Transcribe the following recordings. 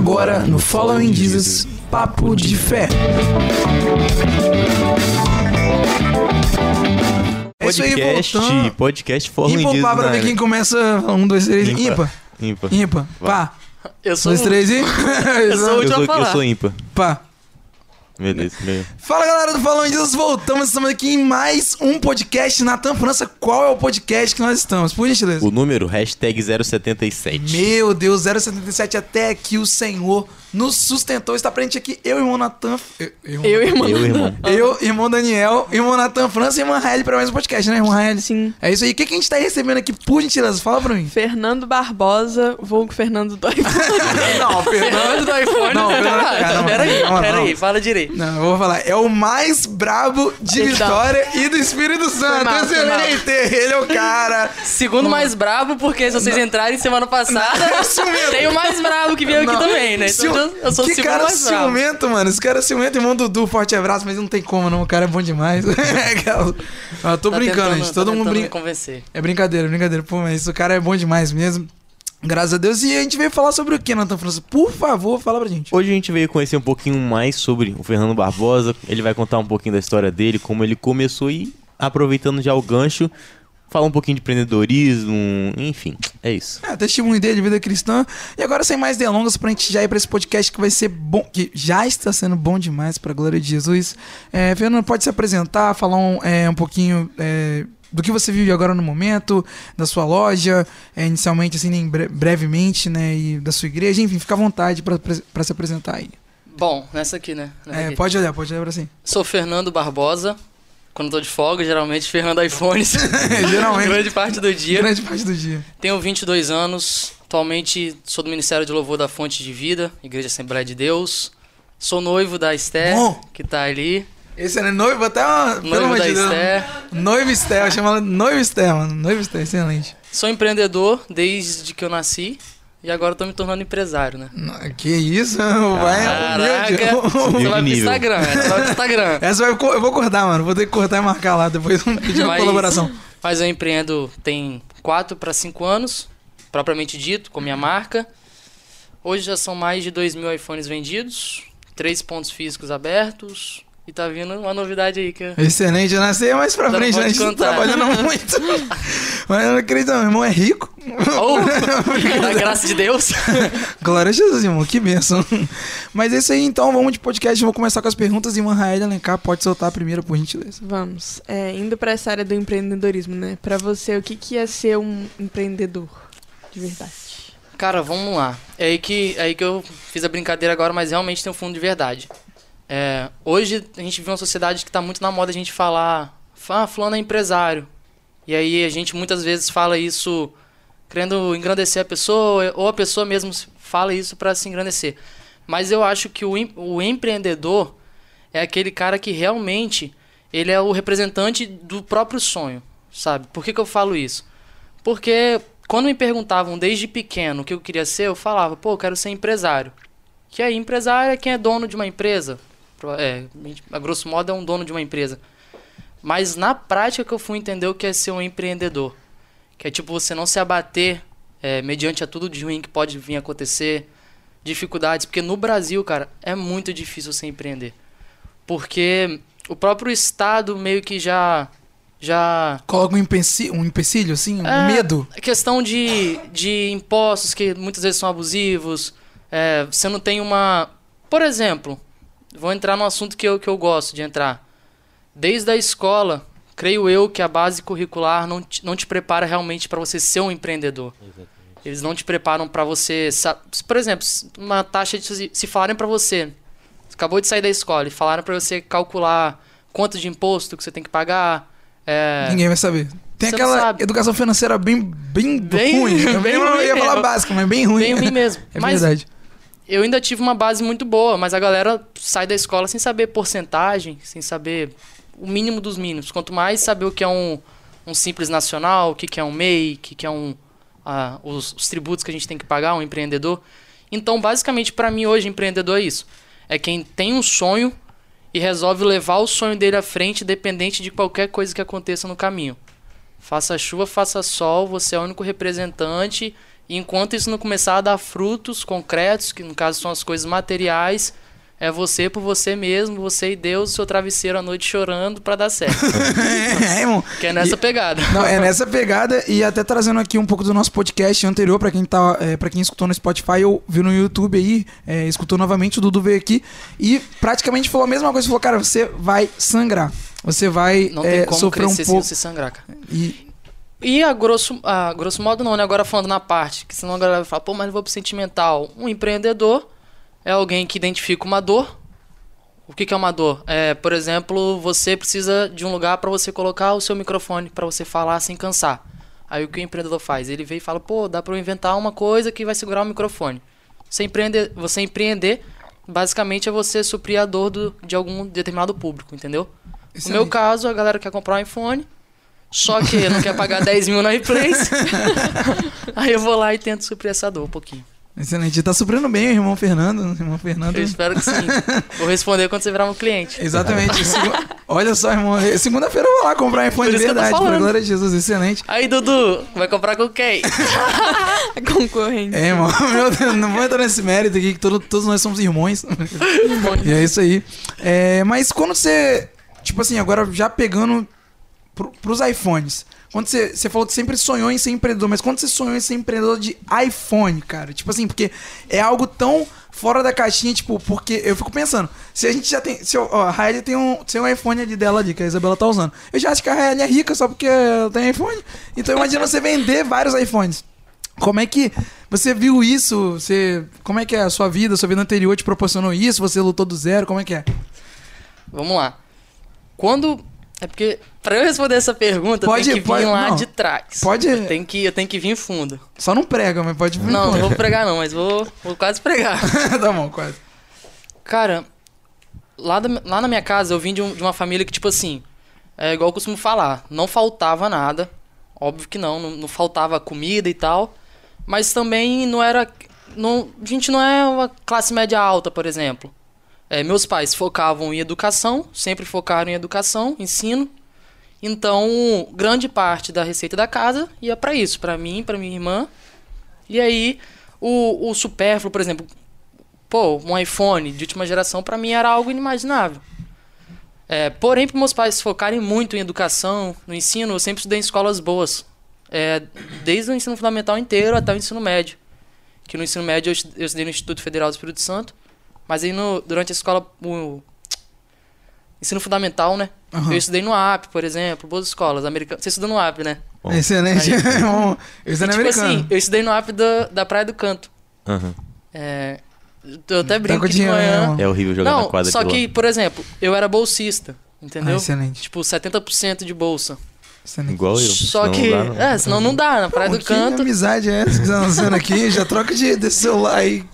Agora no Following Jesus, Papo de Fé. É isso aí, Podcast, podcast Following Ímpar Jesus pá pra ver quem começa. Um, dois, três. Ímpar. Ímpar. Ímpar. Ímpar. Pá. Eu sou Dois, três e. Eu sou o último a falar. eu sou ímpar. Pá. Beleza, beleza. Fala galera do Falando Jesus, voltamos, estamos aqui em mais um podcast. Natan França, qual é o podcast que nós estamos? Por gentileza. O número, hashtag 077. Meu Deus, 077, até aqui o Senhor nos sustentou. Está presente aqui eu, irmão Natan. Eu, irmão, Eu, irmão. Eu, irmão. eu, irmão Daniel, irmão Natan França e irmã Raeli para mais um podcast, né, irmão Raeli? Sim. É isso aí. O que, que a gente tá recebendo aqui, por gentileza? Fala pra mim. Fernando Barbosa, vulgo Fernando do iPhone. Não, Fernando do iPhone. Não, Fernando- cara, não, peraí, não, não. peraí, fala direito. Não, eu vou falar. É o mais brabo de Então. Vitória e do Espírito Santo. mal. Excelente. Ele é o cara. Segundo mais brabo, porque se vocês entrarem semana passada, ciumento. tem o mais brabo que veio Não. aqui também, né? Então eu- eu sou que cara ciumento, mano. Esse cara é ciumento, irmão Dudu, forte abraço, mas não tem como, não. O cara é bom demais. Aquela- Ah, tô Tá brincando, tentando- gente. tá Todo mundo brinca. É brincadeira, brincadeira. Pô, mas o cara é bom demais mesmo. Graças a Deus. E a gente veio falar sobre o que, Nathan França? Por favor, fala pra gente. Hoje a gente veio conhecer um pouquinho mais sobre o Fernando Barbosa. Ele vai contar um pouquinho da história dele, como ele começou e, aproveitando já o gancho, falar um pouquinho de empreendedorismo, enfim, é isso. É, testemunho dele, de vida cristã. E agora, sem mais delongas, pra gente já ir pra esse podcast que vai ser bom, que já está sendo bom demais, pra glória de Jesus. É, Fernando, pode se apresentar, falar um, é, um pouquinho é, do que você vive agora no momento, da sua loja, é, inicialmente, assim, nem bre- brevemente, né, e da sua igreja, enfim, fica à vontade pra, pra se apresentar aí. Bom, nessa aqui, né? Nessa É, aqui. pode olhar, pode olhar pra cima. Sou Fernando Barbosa. Quando tô de folga, geralmente Fernando iPhones. Geralmente. Grande parte do dia. Grande parte do dia. Tenho 22 anos. Atualmente sou do Ministério de Louvor da Fonte de Vida, Igreja Assembleia de Deus. Sou noivo da Esther, Bom. que tá ali. Esse é noivo até uma... Pelo Noivo amor da de. Esther. Noivo Esther, eu chamo ela Noivo Esther, mano. Noivo Esther, excelente. Sou empreendedor desde que eu nasci. E agora tô me tornando empresário, né? Que isso? Vai, Caraca! humilde. Você vai pro. Instagram, vai pro Instagram. Essa vai, eu vou cortar, mano. Vou ter que cortar e marcar lá depois. Pedir uma colaboração. Mas eu empreendo tem 4 para 5 anos, propriamente dito, com minha marca. Hoje já são mais de 2 mil iPhones vendidos, 3 pontos físicos abertos. E tá vindo uma novidade aí que eu... Excelente, eu nasci mais pra Não frente, né? A gente tá trabalhando muito. Mas eu não acredito. Meu irmão é rico. Oh, da graça de Deus. Glória a Jesus, irmão. Que bênção. Mas é isso aí, então. Vamos de podcast. Vou começar com as perguntas. E Rael Alencar pode soltar a primeira, por gentileza. Vamos. É, indo pra essa área do empreendedorismo, né? Pra você, o que, que é ser um empreendedor de verdade? Cara, vamos lá. É aí que, é aí que eu fiz a brincadeira agora, mas realmente tem um fundo de verdade. É, hoje a gente vive uma sociedade que tá muito na moda a gente falar, ah, fulano é empresário. E aí a gente muitas vezes fala isso querendo engrandecer a pessoa, ou a pessoa mesmo fala isso para se engrandecer. Mas eu acho que o, o empreendedor é aquele cara que realmente ele é o representante do próprio sonho, sabe? Por que, que eu falo isso? Porque quando me perguntavam desde pequeno o que eu queria ser, eu falava, pô, eu quero ser empresário. Que aí, empresário é quem é dono de uma empresa. É, a grosso modo é um dono de uma empresa. Mas na prática que eu fui entender o que é ser um empreendedor. Que é tipo você não se abater é, mediante a tudo de ruim que pode vir acontecer, dificuldades. Porque no Brasil, cara, é muito difícil você empreender. Porque o próprio Estado meio que já. já Coloca um empecilho, um empecilho assim, um é, medo. questão de, de impostos que muitas vezes são abusivos. é, você não tem uma. Por exemplo, vou entrar num assunto que eu, que eu gosto de entrar. Desde a escola, creio eu que a base curricular não te, não te prepara realmente para você ser um empreendedor. Eles não te preparam para você. Por exemplo, uma taxa de. Se, se falarem para você. Você acabou de sair da escola e falaram para você calcular quanto de imposto que você tem que pagar. é, Ninguém vai saber. Tem Você aquela educação financeira bem, bem, Bem- ruim. Eu bem eu não ruim ia falar básica, mas bem ruim. bem ruim mesmo. É Mas verdade. Eu ainda tive uma base muito boa, mas a galera sai da escola sem saber porcentagem, sem saber o mínimo dos mínimos. Quanto mais saber o que é um, um simples nacional, o que, que é um MEI, o que, que é um, ah, os, os tributos que a gente tem que pagar, um empreendedor. Então, basicamente, para mim hoje, empreendedor é isso. É quem tem um sonho e resolve levar o sonho dele à frente, dependente de qualquer coisa que aconteça no caminho. Faça chuva, faça sol, você é o único representante enquanto isso não começar a dar frutos concretos, que no caso são as coisas materiais, é você por você mesmo, você e Deus, seu travesseiro à noite chorando pra dar certo. é, irmão. Que é nessa E- pegada. Não, é nessa pegada e até trazendo aqui um pouco do nosso podcast anterior pra quem tá, é, para quem escutou no Spotify ou viu no YouTube aí, é, escutou novamente o Dudu veio aqui e praticamente falou a mesma coisa, falou, cara, você vai sangrar. Você vai Não é, tem como sofrer um crescer sem pouco você sangrar, cara. e E a grosso, a grosso modo não, né? Agora falando na parte, que senão a galera vai falar, pô, mas eu vou pro sentimental. Um empreendedor é alguém que identifica uma dor. O que, que é uma dor? É, por exemplo, você precisa de um lugar para você colocar o seu microfone para você falar sem cansar. Aí o que o empreendedor faz? Ele vem e fala, pô, dá para eu inventar uma coisa que vai segurar o microfone. Você empreender, você empreender basicamente é você suprir a dor do, de algum determinado público, entendeu? No meu caso, a galera quer comprar um iPhone, só que não quer pagar 10 mil na replace. Aí eu vou lá e tento suprir essa dor um pouquinho. Excelente. Tá suprindo bem o irmão Fernando. O irmão Fernando. Eu espero que sim. Vou responder quando você virar meu cliente. Exatamente. Olha só, irmão. Segunda-feira eu vou lá comprar um iPhone Por de verdade. Falando. glória de Jesus. Excelente. Aí, Dudu, vai comprar com quem? Concorrente. É, irmão. Meu Deus, não vou entrar nesse mérito aqui, que todo- todos nós somos irmãos. E é isso aí. É, mas quando você. Tipo assim, agora já pegando pro, pros iPhones. Quando você, você falou que sempre sonhou em ser empreendedor, mas quando você sonhou em ser empreendedor de iPhone, cara? Tipo assim, porque é algo tão fora da caixinha, tipo, porque eu fico pensando, se a gente já tem. Se eu- ó, a Raeli tem um, tem um iPhone ali dela ali, que a Isabela tá usando. Eu já acho que a Raeli é rica só porque tem iPhone. Então imagina você vender vários iPhones. Como é que você viu isso? Você, como é que é a sua vida? A sua vida anterior te proporcionou isso? Você lutou do zero? Como é que é? Vamos lá. Quando. É porque, pra eu responder essa pergunta, Pode- tenho que vir pode- lá não. de trás. Pode- Eu tenho que, eu tenho que vir fundo. Só não prega, mas pode vir. Não, com- não vou pregar não, mas vou, vou quase pregar. tá bom, quase. Cara, lá, da- lá na minha casa eu vim de, um- de uma família que, tipo assim, é igual eu costumo falar, não faltava nada. Óbvio que não, não, não faltava comida e tal. Mas também não era. Não, a gente não é uma classe média alta, por exemplo. É, meus pais focavam em educação, sempre focaram em educação, ensino. Então, grande parte da receita da casa ia pra isso, pra mim, pra minha irmã. E aí, o, o supérfluo, por exemplo, pô, um iPhone de última geração pra mim era algo inimaginável. É, porém, para meus pais focarem muito em educação, no ensino, eu sempre estudei em escolas boas. É, desde o ensino fundamental inteiro até o ensino médio. Que no ensino médio eu estudei no Instituto Federal do Espírito Santo. Mas aí no, durante a escola. O ensino fundamental, né? Aham. Eu estudei no AP, por exemplo, boas escolas americanas. Você estudou no AP, né? Bom. Excelente. Bom, eu E, sou tipo americano. assim, eu estudei no AP da, da Praia do Canto. Aham. É, eu até brinco com que de né, manhã. irmão? É horrível jogar não, na quadra só de que, lá. por exemplo, eu era bolsista, Ah, entendeu? excelente. tipo, 70% de bolsa. excelente. Igual eu. Só senão que. não dá, não. É, senão não dá, na Praia Pô, do que Canto. amizade é essa que você tá lançando aqui? Já troca de, desse celular aí.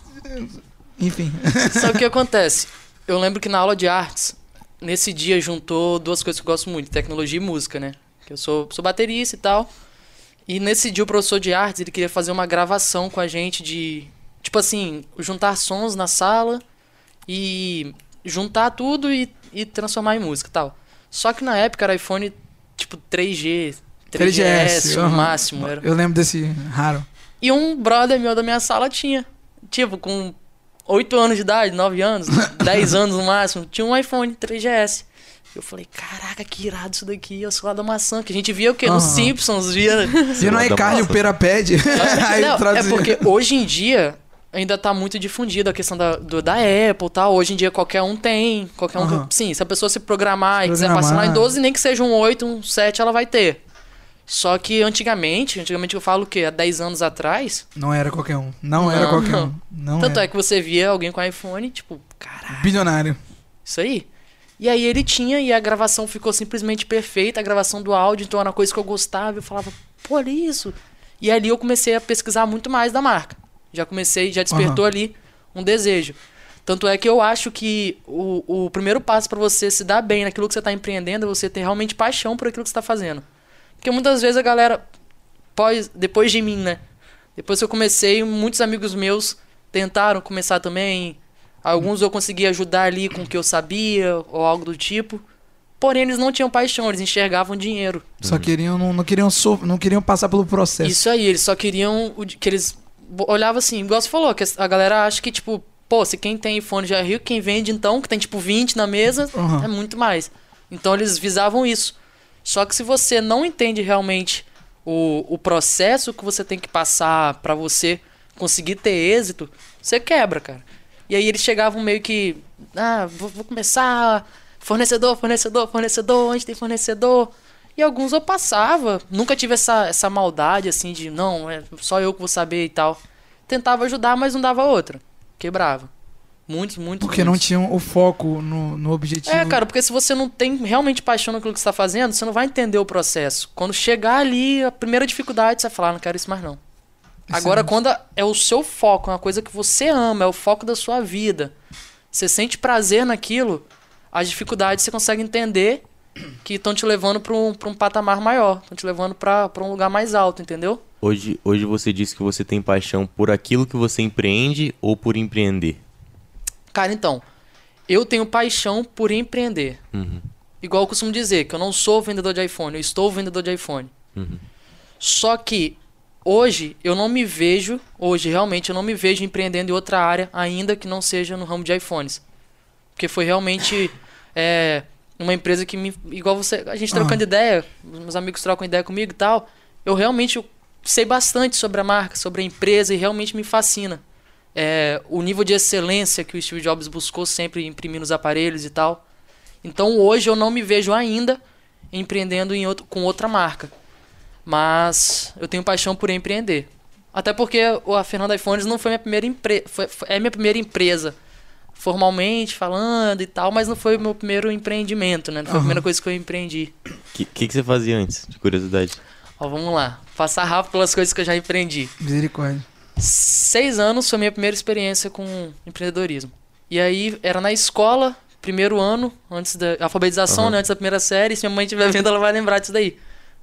Enfim. Que o que acontece? Eu lembro que na aula de artes, nesse dia juntou duas coisas que eu gosto muito, tecnologia e música, né? Que eu sou, sou baterista e tal. E nesse dia o professor de artes, ele queria fazer uma gravação com a gente de... Tipo assim, juntar sons na sala e juntar tudo e, e transformar em música e tal. Só que na época era iPhone, tipo, 3G, 3GS, no aham. máximo. Era. Eu lembro desse raro. E um brother meu da minha sala tinha. Tipo, com 8 anos de idade, 9 anos, 10 anos no máximo, tinha um iPhone 3GS. Eu falei, caraca, que irado isso daqui, eu sou lá da maçã. Que a gente via o quê? Nos Aham. Simpsons, via. E no Celular da iCarly o. Pera pede. aí Não, é traduzia. porque hoje em dia ainda tá muito difundido a questão da, do- da Apple e tal. Hoje em dia qualquer um tem. Qualquer um. Aham. Sim, se a pessoa se programar Se e quiser programar. passar lá em 12, nem que seja um 8, um 7, ela vai ter. Só que antigamente, antigamente eu falo o quê? Há 10 anos atrás, Não era qualquer um. Não, era Não. qualquer um. Não tanto era. é que você via alguém com iPhone, tipo, caralho. Bilionário. Isso aí. E aí ele tinha e a gravação ficou simplesmente perfeita, a gravação do áudio, então era uma coisa que eu gostava, eu falava, pô, olha isso. E ali eu comecei a pesquisar muito mais da marca. Já comecei, já despertou ali um desejo. Tanto é que eu acho que o, o primeiro passo para você se dar bem naquilo que você está empreendendo é você ter realmente paixão por aquilo que você está fazendo. Porque muitas vezes a galera, pós, depois de mim, né? Depois que eu comecei, muitos amigos meus tentaram começar também. Alguns eu consegui ajudar ali com o que eu sabia ou algo do tipo. Porém, eles não tinham paixão, eles enxergavam dinheiro. Só queriam, não, não queriam so, não queriam passar pelo processo. Isso aí, eles só queriam o que eles bo- olhava assim, igual você falou, que a galera acha que, tipo, pô, se quem tem iPhone já é rico, quem vende então, que tem tipo 20 na mesa, Uhum. é muito mais. Então eles visavam isso. Só que se você não entende realmente o, o processo que você tem que passar pra você conseguir ter êxito, você quebra, cara. E aí eles chegavam meio que, ah, vou, vou começar fornecedor, fornecedor, fornecedor, onde tem fornecedor. E alguns eu passava, nunca tive essa, essa maldade assim de, não, é só eu que vou saber e tal. Tentava ajudar, mas não dava outra. Quebrava. Muitos, muitos. Porque não muitos. tinham o foco no, no objetivo. É, cara, porque se você não tem realmente paixão naquilo que você tá fazendo, você não vai entender o processo. Quando chegar ali, a primeira dificuldade, você vai falar, "Ah, não quero isso mais não. Agora, Excelente. quando é o seu foco, é uma coisa que você ama, é o foco da sua vida, você sente prazer naquilo, as dificuldades você consegue entender que estão te levando pra um, pra um patamar maior, estão te levando pra pra um lugar mais alto, entendeu? Hoje, hoje você disse que você tem paixão por aquilo que você empreende ou por empreender? Cara, então, eu tenho paixão por empreender. Uhum. Igual eu costumo dizer, que eu não sou vendedor de iPhone, eu estou vendedor de iPhone. Uhum. Só que hoje eu não me vejo, hoje realmente eu não me vejo empreendendo em outra área, ainda que não seja no ramo de iPhones. Porque foi realmente é, uma empresa que me. Igual você. A gente trocando ideia, meus amigos trocam ideia comigo e tal. Eu realmente sei bastante sobre a marca, sobre a empresa e realmente me fascina. É, o nível de excelência que o Steve Jobs buscou sempre imprimir nos aparelhos e tal. Então hoje eu não me vejo ainda empreendendo em outro, com outra marca. Mas eu tenho paixão por empreender. Até porque o- a Fernanda iPhones não foi minha primeira empresa. É minha primeira empresa. Formalmente falando e tal, mas não foi o meu primeiro empreendimento, né? Não foi a primeira coisa que eu empreendi. O que, que, que você fazia antes, de curiosidade? Ó, vamos lá. Passar rápido pelas coisas que eu já empreendi. Misericórdia. Seis anos foi minha primeira experiência com empreendedorismo. E aí era na escola, primeiro ano, antes da alfabetização, Aham. né, antes da primeira série. Se minha mãe estiver vendo, ela vai lembrar disso daí.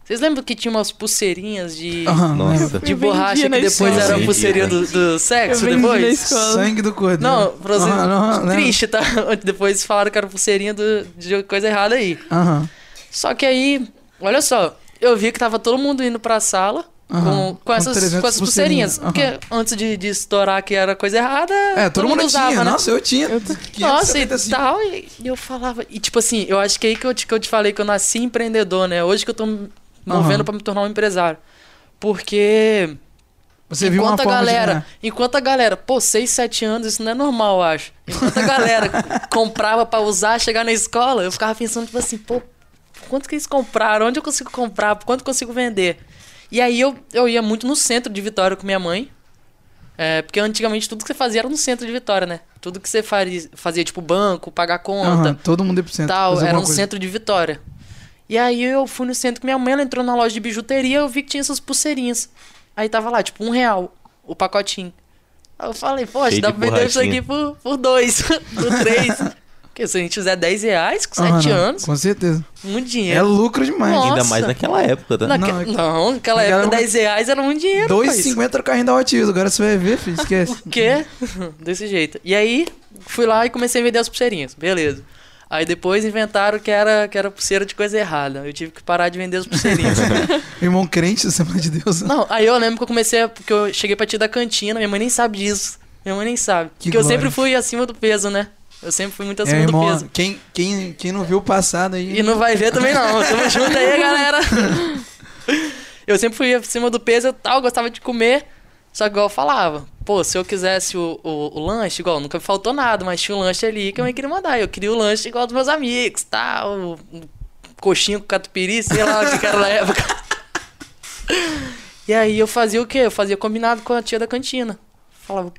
Vocês lembram que tinha umas pulseirinhas de, Nossa. de borracha que depois escola. era a pulseirinha do, do sexo depois? escola. Sangue do cordeiro. Não, pra você. Aham, aham, lembro. triste, tá? Depois falaram que era pulseirinha do, de coisa errada aí. Aham. Só que aí, olha só, eu vi que tava todo mundo indo pra sala Aham, com, com essas, 300 com essas pulseirinhas. pulseirinhas, Porque antes de, de estourar que era coisa errada, É, todo, mundo usava, tinha. né? Nossa, eu tinha. Eu tô- 575. Nossa, e tal, e, e eu falava. E tipo assim, eu acho que aí que eu, te- que eu te falei que eu nasci empreendedor, né? Hoje que eu tô me movendo Aham. pra me tornar um empresário. Porque Você viu uma enquanto a forma de galera, ganhar. enquanto a galera, pô, 6, 7 anos, isso não é normal, eu acho. Enquanto a galera comprava pra usar, chegar na escola, eu ficava pensando, tipo assim, pô, quanto que eles compraram? Onde eu consigo comprar? Por quanto eu consigo vender? E aí eu, eu ia muito no centro de Vitória com minha mãe. É, porque antigamente tudo que você fazia era no centro de Vitória, né? Tudo que você faria, fazia tipo banco, pagar conta, Aham, todo mundo ia pro centro. tal, era um alguma coisa. centro de Vitória. E aí eu fui no centro com minha mãe, ela entrou na loja de bijuteria, eu vi que tinha essas pulseirinhas. Aí tava lá, tipo, um real o pacotinho. Aí eu falei, poxa, Cheio dá de pra vender isso aqui por, por dois, por três. Porque se a gente fizer 10 reais com Aham, 7 não, anos, Com certeza. muito É dinheiro. lucro demais. Nossa. Ainda mais naquela época, tá? Naque- Não, é que- Não, naquela época época- 10 reais era muito dinheiro. rapaz. 2,50 era o carrinho da Hot Wheels. Agora você vai ver, filho. Esquece. O quê? Desse jeito. E aí, fui lá e comecei a vender as pulseirinhas. Beleza. Aí depois inventaram que era, que era pulseira de coisa errada. Eu tive que parar de vender as pulseirinhas. Irmão crente, você de Deus. Não, aí eu lembro que eu comecei, a, porque eu cheguei pra tia da cantina, minha mãe nem sabe disso. Minha mãe nem sabe. Que porque eu glória. sempre fui acima do peso, né? Eu sempre fui muito É, acima do irmão, peso. quem, quem, quem não viu o passado aí. E não vai ver também não. Tamo junto aí, galera. Eu sempre fui acima do peso e tal, gostava de comer. Só que igual eu falava, pô, se eu quisesse o, o, o lanche, igual, nunca me faltou nada, mas tinha um lanche ali que eu nem queria mandar. Eu queria o lanche igual dos meus amigos, tal. Um coxinha com catupiry, sei lá o que que era na época. E aí eu fazia o quê? Eu fazia combinado com a tia da cantina. Falava,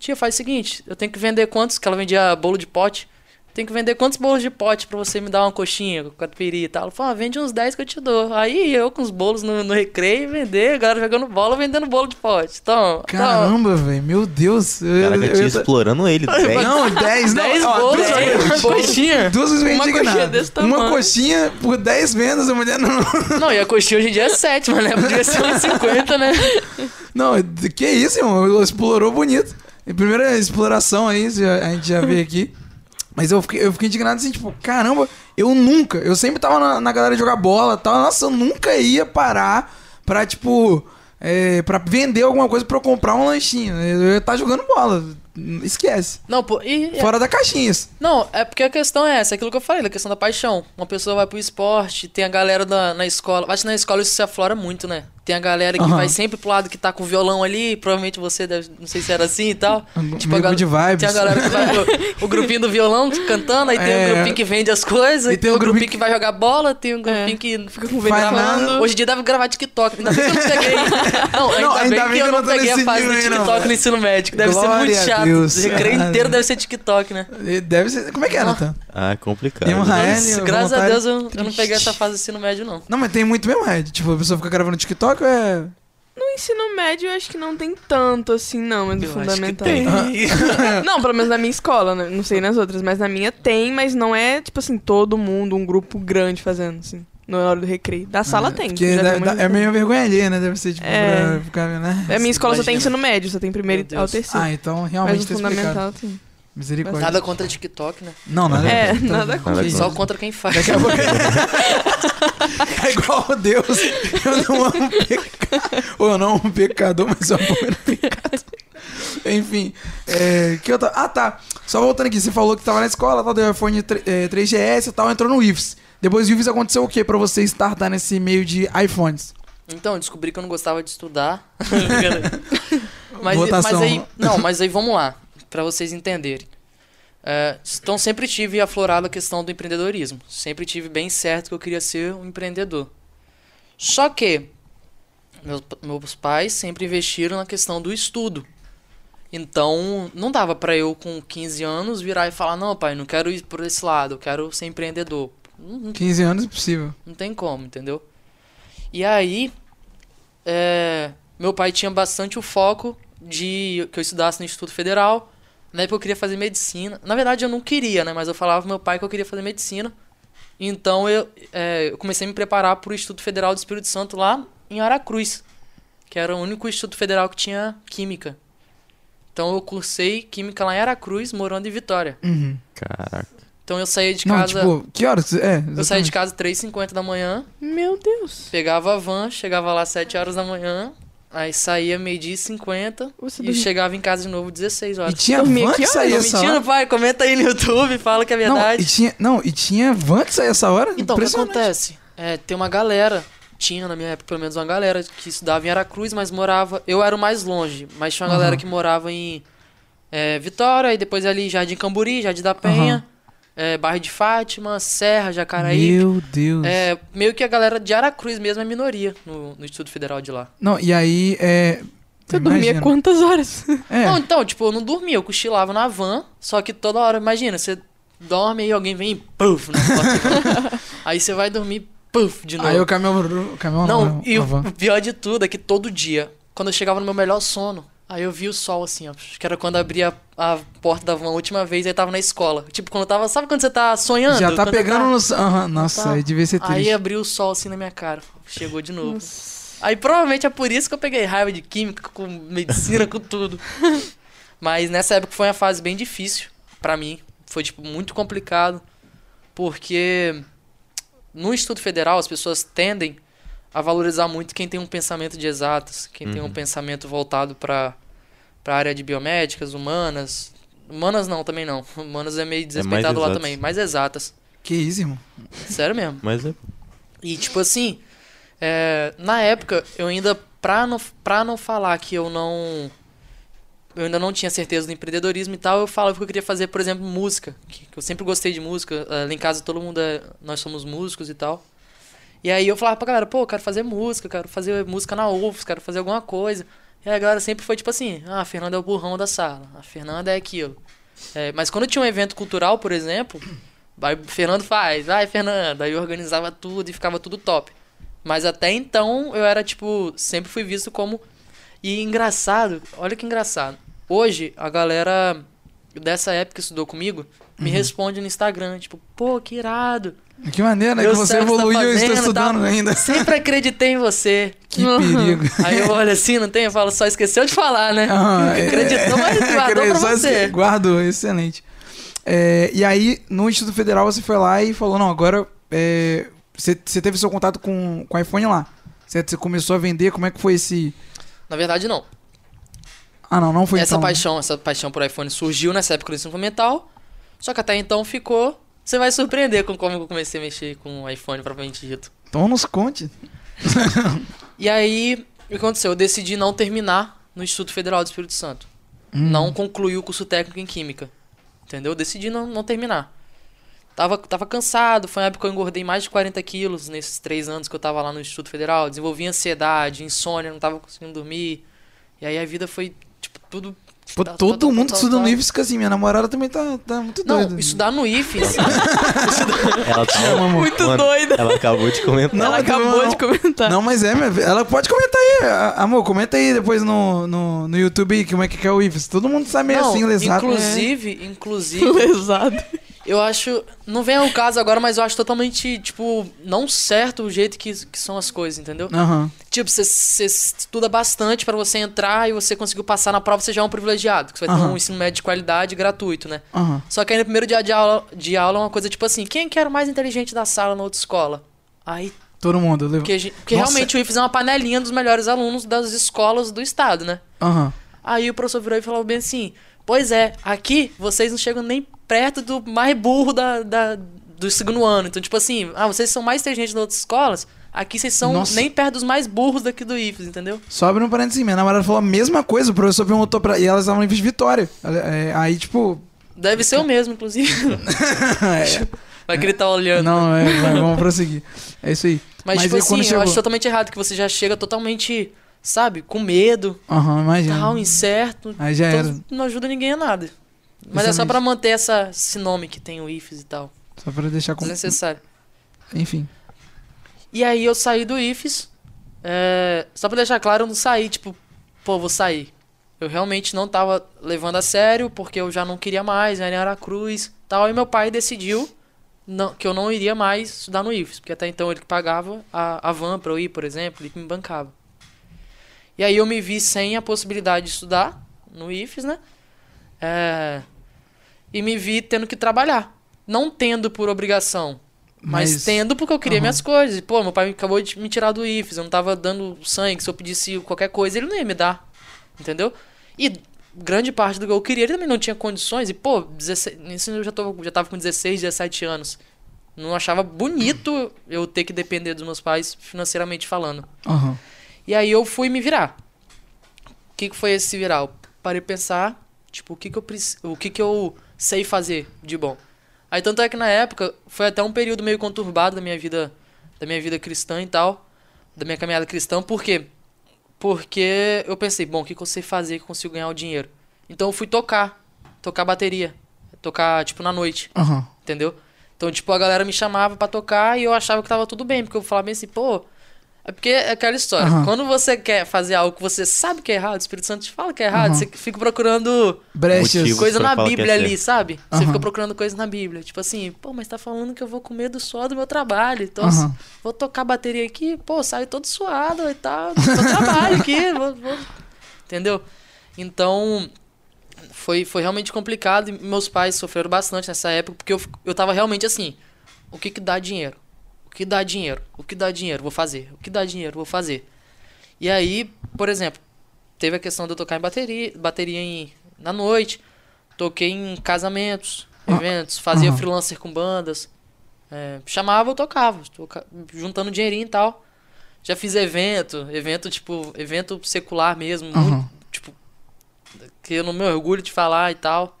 tia, faz o seguinte, eu tenho que vender quantos? Que ela vendia bolo de pote. Tem que vender quantos bolos de pote pra você me dar uma coxinha com catupiry e tal? Ela falou, ah, vende uns 10 que eu te dou. Aí eu com os bolos no, no recreio, vender, a galera jogando bola, vendendo bolo de pote. Então, Caramba, velho. Meu Deus. Eu, Caraca, eu- tinha eu- explorando ele. velho. Não, 10 não. 10 ó, bolos, 10 olha, coxinhas. coxinha. Duas vezes Uma coxinha indignado. desse Uma tamanho. coxinha por 10 vendas, a mulher não. Não, e a coxinha hoje em dia é 7, mas na época devia ser uns 50, né? Não, que isso, irmão? Explorou bonito. Primeira exploração aí, a gente já vê aqui. Mas eu fiquei, eu fiquei indignado assim, tipo, caramba, eu nunca, eu sempre tava na, na galera jogar bola tal. Nossa, eu nunca ia parar pra, tipo, é, pra vender alguma coisa pra eu comprar um lanchinho. Eu ia estar jogando bola. Esquece. Não, pô, e, Fora da caixinha. Não, é porque a questão é essa, é aquilo que eu falei, da questão da paixão. Uma pessoa vai pro esporte, tem a galera da, na escola. Acho que na escola isso se aflora muito, né? Tem a galera que Aham. vai sempre pro lado que tá com o violão ali, provavelmente você deve, não sei se era assim e tal. Tipo, a good vibes. Tem a galera que vai pro o grupinho do violão cantando, aí tem É. o grupinho que vende as coisas, E tem o o grupinho grupinho que vai jogar bola, tem o grupinho É. que Fica com nada. Hoje em dia deve gravar TikTok. Ainda bem que eu não peguei. Não, ainda, Não, ainda bem que eu não peguei a fase do não, TikTok no ensino médico. Deve ser muito a Deus, o recreio inteiro deve ser TikTok, né? Deve ser. Como é que é, Nathan? Ah, complicado. Tem um Raeli, graças a Deus eu, eu não peguei essa fase do ensino médio, não. Não, mas tem muito mesmo, Red. Tipo, a pessoa fica gravando TikTok ou é. No ensino médio eu acho que não tem tanto assim, não, mas no Eu acho que fundamental. tem. Não, pelo menos na minha escola, né? não sei nas outras, mas na minha tem, mas não é, tipo assim, todo mundo, um grupo grande fazendo, assim, na hora do recreio. Da sala Ah, tem. Porque dá- dá- é meio vergonha ali, né? Deve ser, tipo, É. pra ficar, né? A minha escola só tem Imagina. ensino médio, só tem primeiro ao terceiro. Ah, então mas realmente no tá fundamental tem. Misericórdia. Nada contra TikTok, né? Não, nada. É, Então, nada contra. Só contra. contra quem faz. Daqui a pouco. é igual Deus. Eu não amo pecado. Ou eu não amo pecador, mas eu amo pecado. Enfim. É, que eu ta- Ah, tá. Só voltando aqui. Você falou que tava na escola, tal, deu iPhone 3, é, 3GS e tal, entrou no IFES. Depois do IFES aconteceu o que pra você startar nesse meio de iPhones? Então, eu descobri que eu não gostava de estudar. mas, Votação. mas aí. Não, mas aí vamos lá, pra vocês entenderem. É, então sempre tive aflorado a questão do empreendedorismo. Sempre tive bem certo que eu queria ser um empreendedor. Só que meus, meus pais sempre investiram na questão do estudo. Então, não dava pra eu com 15 anos virar e falar: "Não, pai, não quero ir por esse lado, eu quero ser empreendedor". Não 15 anos, impossível. não tem como, entendeu? E aí, é, meu pai tinha bastante o foco de que eu estudasse no Instituto Federal. Na época eu queria fazer medicina. Na verdade eu não queria, né? Mas eu falava pro meu pai que eu queria fazer medicina. Então eu, é, eu comecei a me preparar pro Instituto Federal do Espírito Santo lá em Aracruz. Que era o único Instituto Federal que tinha Química. Então eu cursei Química lá em Aracruz, morando em Vitória. Uhum. Caraca. Então eu saía de Não, casa... tipo, que horas? É, eu saía de exatamente. casa 3h50 da manhã, Meu Deus. Pegava a van, chegava lá às 7 horas da manhã, aí saía meio-dia e 50 Você e dormia- chegava em casa de novo 16 E horas. tinha Dormia van que que saía Tô essa mentindo, hora? pai? Comenta aí no YouTube, fala que é Não, verdade. e tinha, não, e tinha van que saía essa hora? Então, o que acontece? É, tem uma galera, tinha na minha época pelo menos uma galera que estudava em Aracruz, mas morava. Eu era o mais longe, mas tinha uma Aham. galera que morava em é, Vitória, e depois ali Jardim Camburi, Jardim da Penha, é, bairro de Fátima, Serra, Jacaraí. Meu Deus. É, meio que a galera de Aracruz mesmo é minoria no, no Instituto Federal de lá. Não, e aí, é... Você dormia imagina. quantas horas? É, Não, então, tipo, eu não dormia, eu cochilava na van, só que toda hora, imagina, você dorme e alguém vem e puf, na porta. aí você vai dormir, puf, de novo. aí o caminhão... O caminhão não, não, e o pior de tudo é que todo dia, quando eu chegava no meu melhor sono, aí eu via o sol assim, ó, que era quando abria a porta da van a última vez, aí tava na escola. Tipo, quando eu tava, sabe quando você tá sonhando? Já tá Quando pegando tá- no... Aham, nossa, tá. aí devia ser triste. Aí abriu o sol assim na minha cara, chegou de novo. Aí provavelmente é por isso que eu peguei raiva de química, com medicina, com tudo. Mas nessa época foi uma fase bem difícil pra mim. Foi, tipo, muito complicado. Porque no Instituto Federal as pessoas tendem a valorizar muito quem tem um pensamento de exatas, quem tem um Uhum. pensamento voltado pra pra área de biomédicas, humanas. Humanas não, também não. Humanas é meio desrespeitado lá exatas. também. Mais exatas. Que isso, irmão? Sério mesmo. Mas é. E tipo assim, é, na época eu ainda, pra não, pra não falar que eu não. Eu ainda não tinha certeza do empreendedorismo e tal, eu falava que eu queria fazer, por exemplo, música. Que, que eu sempre gostei de música. Lá em casa todo mundo é. Nós somos músicos e tal. E aí eu falava pra galera, pô, quero fazer música, quero fazer música na UFS, quero fazer alguma coisa. E aí a galera sempre foi tipo assim, ah, a Fernanda é o burrão da sala, a Fernanda é aquilo. É, mas quando tinha um evento cultural, por exemplo, vai, o Fernando faz, vai, Fernanda. Aí eu organizava tudo e ficava tudo top. Mas até então eu era tipo, sempre fui visto como. E engraçado, olha que engraçado. Hoje a galera dessa época que estudou comigo me responde no Instagram, tipo, pô, que irado. Que maneira, né? Que você tá evoluiu e estou fazendo, estudando tá? ainda. Sempre acreditei em você. Que perigo. Aí eu olho assim, não tem? Eu falo, só esqueceu de falar, né? Ah, é- Acreditou, mas guardou pra você. Guardou, excelente. É, e aí, no Instituto Federal, você foi lá e falou, não, agora é, você, você teve seu contato com, com o iPhone lá. Você, você começou a vender, como é que foi esse... Na verdade, não. Ah, não, não foi essa então. paixão, essa paixão por iPhone surgiu nessa época do ensino fundamental. Só que até então ficou. Você vai surpreender com como eu comecei a mexer com o iPhone propriamente dito. Então nos conte. E aí, o que aconteceu? Eu decidi não terminar no Instituto Federal do Espírito Santo. Hum. Não concluí o curso técnico em Química. Entendeu? Eu decidi não, não terminar. Tava, tava cansado, foi uma época que eu engordei mais de 40 quilos nesses três anos que eu tava lá no Instituto Federal. Desenvolvi ansiedade, insônia, não tava conseguindo dormir. E aí a vida foi, tipo, tudo. Pô, tá- todo tá- tá- mundo tá- que estuda tá- no IFES fica assim. Minha namorada também tá, tá muito doida. Não, estudar no IFES. Ela tá Muito Mano, doida. Ela acabou de comentar. Não, Ela acabou não- de comentar. Não, mas é, minha. Ela pode comentar aí. a- Amor, comenta aí depois no, no, no YouTube como é que é o IFES. Todo mundo sabe meio não, assim, lesado. inclusive, inclusive, Lesado. Eu acho. Não vem ao caso agora, mas eu acho totalmente, tipo, não certo o jeito que, que são as coisas, entendeu? Aham. Tipo, você- estuda bastante pra você entrar e você conseguiu passar na prova, você já é um privilegiado. Que você vai ter Aham. um ensino médio de qualidade gratuito, né? Aham. Só que aí no primeiro dia de aula, de aula é uma coisa tipo assim: quem que era o mais inteligente da sala na outra escola? Aí, Todo mundo. levou. porque, gente- porque realmente o IFES é uma panelinha dos melhores alunos das escolas do estado, né? Aham. Aí o professor virou e falou bem assim: Pois é, aqui vocês não chegam nem perto do mais burro da, da- do segundo ano. Então, tipo assim, ah, vocês são mais inteligentes das outras escolas, aqui vocês são Nossa. nem perto dos mais burros daqui do IFES, entendeu? Só abre um parênteses. Minha namorada falou a mesma coisa. O professor perguntou pra. E elas estavam no IFES Vitória. É, aí, tipo. Deve ser o mesmo, inclusive. é, Vai que ele tá olhando. não, é, vamos prosseguir. É isso aí. Mas, tipo aí, assim, quando eu chegou- acho totalmente errado que você já chega totalmente, sabe, com medo, Aham, imagina. tal, incerto. Aí já era. Então, não ajuda ninguém a nada. Mas é só pra manter essa, esse nome que tem o IFES e tal. Só pra deixar com. Desnecessário. Enfim. E aí eu saí do IFES. é, só pra deixar claro, eu não saí, tipo, pô, vou sair. Eu realmente não tava levando a sério, porque eu já não queria mais, né, em Aracruz tal. E meu pai decidiu não- que eu não iria mais estudar no IFES, porque até então ele que pagava a, a van pra eu ir, por exemplo, ele que me bancava. E aí eu me vi sem a possibilidade de estudar no IFES, né? É, e me vi tendo que trabalhar. Não tendo por obrigação, mas, Mas- tendo porque eu queria Aham. minhas coisas. E, pô, meu pai acabou de me tirar do IFES, eu não tava dando sangue. Se eu pedisse qualquer coisa, ele não ia me dar. Entendeu? E grande parte do que eu queria, ele também não tinha condições. E, pô, 16, nisso eu já, tô, já tava com 16, 17 anos. Não achava bonito eu ter que depender dos meus pais financeiramente falando. Aham. E aí eu fui me virar. O que, que foi esse se virar? Eu parei pensar, tipo, o que que eu o que que eu sei fazer de bom. Aí tanto é que na época foi até um período meio conturbado da minha vida, da minha vida cristã e tal, da minha caminhada cristã, por quê? Porque eu pensei, bom, o que que eu sei fazer que eu consigo ganhar o dinheiro? Então eu fui tocar, tocar bateria, tocar tipo na noite Aham. entendeu? Então, tipo, a galera me chamava pra tocar e eu achava que tava tudo bem, porque eu falava bem assim, pô. É porque é aquela história. Aham. Quando você quer fazer algo que você sabe que é errado, o Espírito Santo te fala que é errado, Aham. você fica procurando Brechas. Coisa na é Bíblia ali, certo. sabe? Você fica procurando coisa na Bíblia. Tipo assim, pô, mas tá falando que eu vou com medo só do meu trabalho. Então, vou tocar bateria aqui, pô, saio todo suado e tal. Eu trabalho aqui, vou, vou- Entendeu? Então, foi, foi realmente complicado e meus pais sofreram bastante nessa época, porque eu, eu tava realmente assim, o que que dá dinheiro? O que dá dinheiro? O que dá dinheiro? Vou fazer. O que dá dinheiro? Vou fazer. E aí, por exemplo, teve a questão de eu tocar em bateria, bateria em, na noite, toquei em casamentos, Ah, eventos, fazia aham. freelancer com bandas, é, chamava, eu tocava, toca- juntando dinheirinho e tal. Já fiz evento, evento tipo, evento secular mesmo, Aham. muito, tipo, que eu não me orgulho de falar e tal.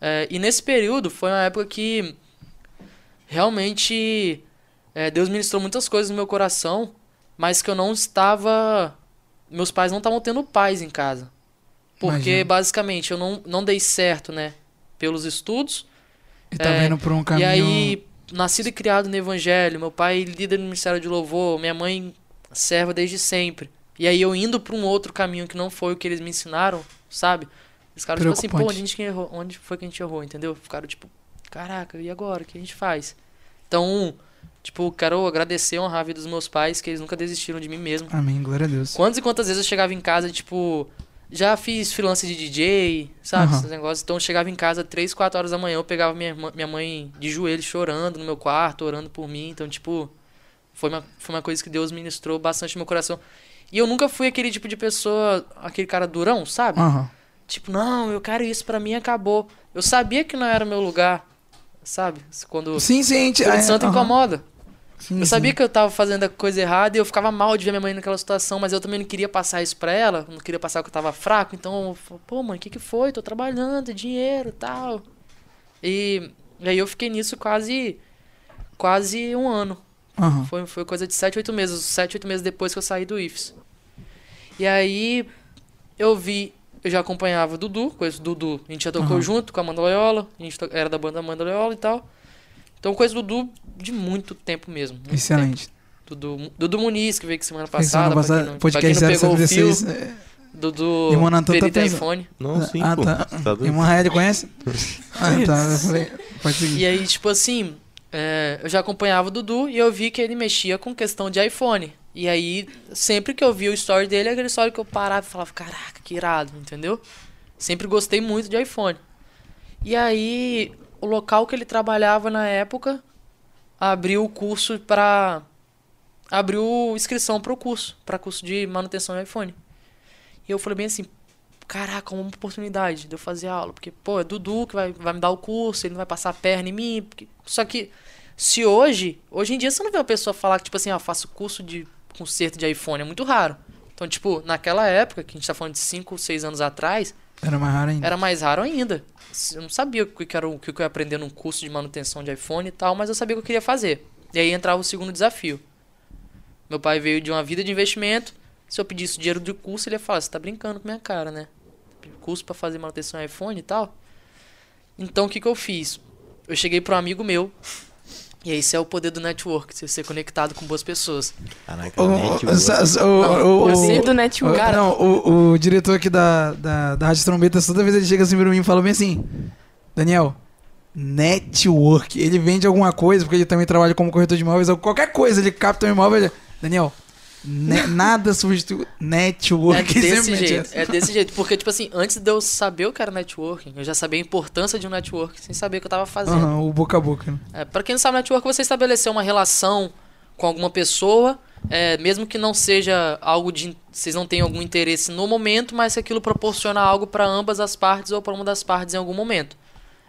É, e nesse período foi uma época que realmente é, Deus ministrou muitas coisas no meu coração, mas que eu não estava. Meus pais não estavam tendo paz em casa. Porque Imagino. basicamente eu não, não dei certo, né? Pelos estudos. E tá É, vendo por um caminho. E aí, nascido e criado no Evangelho, meu pai líder no Ministério de Louvor, minha mãe serva desde sempre. E aí eu indo pra um outro caminho que não foi o que eles me ensinaram, sabe? Os caras tipo assim, pô, onde, a gente errou? onde foi que a gente errou, entendeu? Ficaram tipo, caraca, e agora? O que a gente faz? Então, tipo, quero agradecer honrar a vida dos meus pais, que eles nunca desistiram de mim mesmo. Amém, glória a Deus. Quantas e quantas vezes eu chegava em casa, tipo, já fiz freelance de DJ, sabe? Aham. Esses negócios. Então eu chegava em casa 3, 4 horas da manhã, eu pegava minha, irmã- minha mãe de joelhos chorando no meu quarto, orando por mim. Então, tipo, foi uma, foi uma coisa que Deus ministrou bastante no meu coração. E eu nunca fui aquele tipo de pessoa, aquele cara durão, sabe? Aham. Tipo, não, eu quero isso pra mim acabou. Eu sabia que não era o meu lugar, sabe? Quando Sim, sim. a gente- o Espírito é, Santo aham. incomoda. Sim, Eu sabia sim. que eu tava fazendo a coisa errada e eu ficava mal de ver minha mãe naquela situação, mas eu também não queria passar isso pra ela, não queria passar que eu tava fraco, então eu falei, pô, mãe, o que que foi? Tô trabalhando, dinheiro tal. E, e aí eu fiquei nisso quase, quase um ano. Aham. Foi, foi coisa de 7, 8 meses, 7, 8 meses depois que eu saí do IFES. E aí eu vi, eu já acompanhava o Dudu, conheço o Dudu, a gente já tocou Aham. junto com a Amanda Loyola, a gente era da banda Amanda Loyola e tal. Então conheço o Dudu de muito tempo mesmo. muito tempo. Excelente. Dudu, Dudu Muniz, que veio aqui semana Semana passada. pra passada, quem não, pra quem podcast não pegou o 076. fio, é, Dudu tá perita pensando. iPhone. Não, sim, ah, pô. tá. Tá? Irmã Raeli conhece? ah, tá. Eu falei, pode seguir. E aí, tipo assim, é, eu já acompanhava o Dudu e eu vi que ele mexia com questão de iPhone. E aí, sempre que eu via o story dele, aquele story que eu parava e falava, caraca, que irado, entendeu? Sempre gostei muito de iPhone. E aí, o local que ele trabalhava na época abriu o curso pra. abriu inscrição pro curso, pra curso de manutenção de iPhone. E eu falei bem assim, caraca, uma oportunidade de eu fazer aula. Porque, pô, é Dudu que vai, vai me dar o curso, ele não vai passar a perna em mim. porque- Só que, se hoje, hoje em dia você não vê uma pessoa falar que, tipo assim, ah, eu faço curso de conserto de iPhone, é muito raro. Então, tipo, naquela época, que a gente tá falando de 5, 6 anos atrás, Era mais raro ainda. era mais raro ainda. Eu não sabia o que era o que eu ia aprender num curso de manutenção de iPhone e tal, mas eu sabia o que eu queria fazer. E aí entrava o segundo desafio. Meu pai veio de uma vida de investimento. Se eu pedisse dinheiro de curso, ele ia falar: Você tá brincando com minha cara, né? Curso pra fazer manutenção de iPhone e tal. Então o que, que eu fiz? Eu cheguei para um amigo meu. E esse é o poder do network, você ser conectado com boas pessoas. Caraca, O, do network. Cara- não, o, o diretor aqui da, da, da Rádio Trombetas, toda vez ele chega assim pra mim e fala bem assim: Daniel, network. Ele vende alguma coisa, porque ele também trabalha como corretor de imóveis, ou qualquer coisa, ele capta um imóvel. Ele, Daniel, ne- nada substitui network. É desse jeito, é desse jeito. Porque, tipo assim, antes de eu saber o que era networking, eu já sabia a importância de um network, sem saber o que eu tava fazendo. Aham, o boca a boca. né? É, para quem não sabe, network é você estabelecer uma relação com alguma pessoa, é, mesmo que não seja algo de. Vocês não tenham algum interesse no momento, mas se aquilo proporciona algo para ambas as partes ou para uma das partes em algum momento.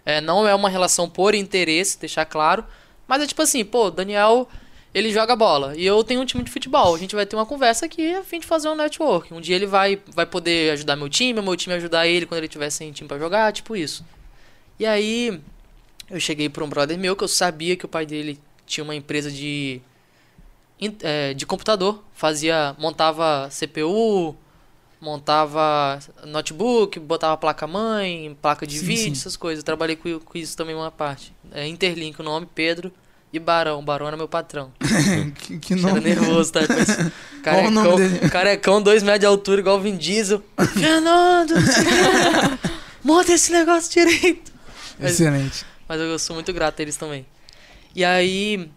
É, não é uma relação por interesse, deixar claro, mas é tipo assim, pô, Daniel. Ele joga bola e eu tenho um time de futebol. A gente vai ter uma conversa aqui a fim de fazer um network. Um dia ele vai, vai poder ajudar meu time, meu time ajudar ele quando ele tiver sem time pra jogar, tipo isso. E aí, eu cheguei pra um brother meu que eu sabia que o pai dele tinha uma empresa de é, de computador, fazia montava CPU, montava notebook, botava placa mãe, placa de Sim, vídeo, sim. essas coisas. Eu trabalhei com, com isso também uma parte. É Interlink o nome, Pedro e Barão. Barão era meu patrão. que, que Era nome. nervoso, tá? Depois, carecão, carecão, dois metros de altura, igual o Vin Diesel. Fernando, monta esse negócio direito. Mas- Excelente. mas eu sou muito grato a eles também. E aí,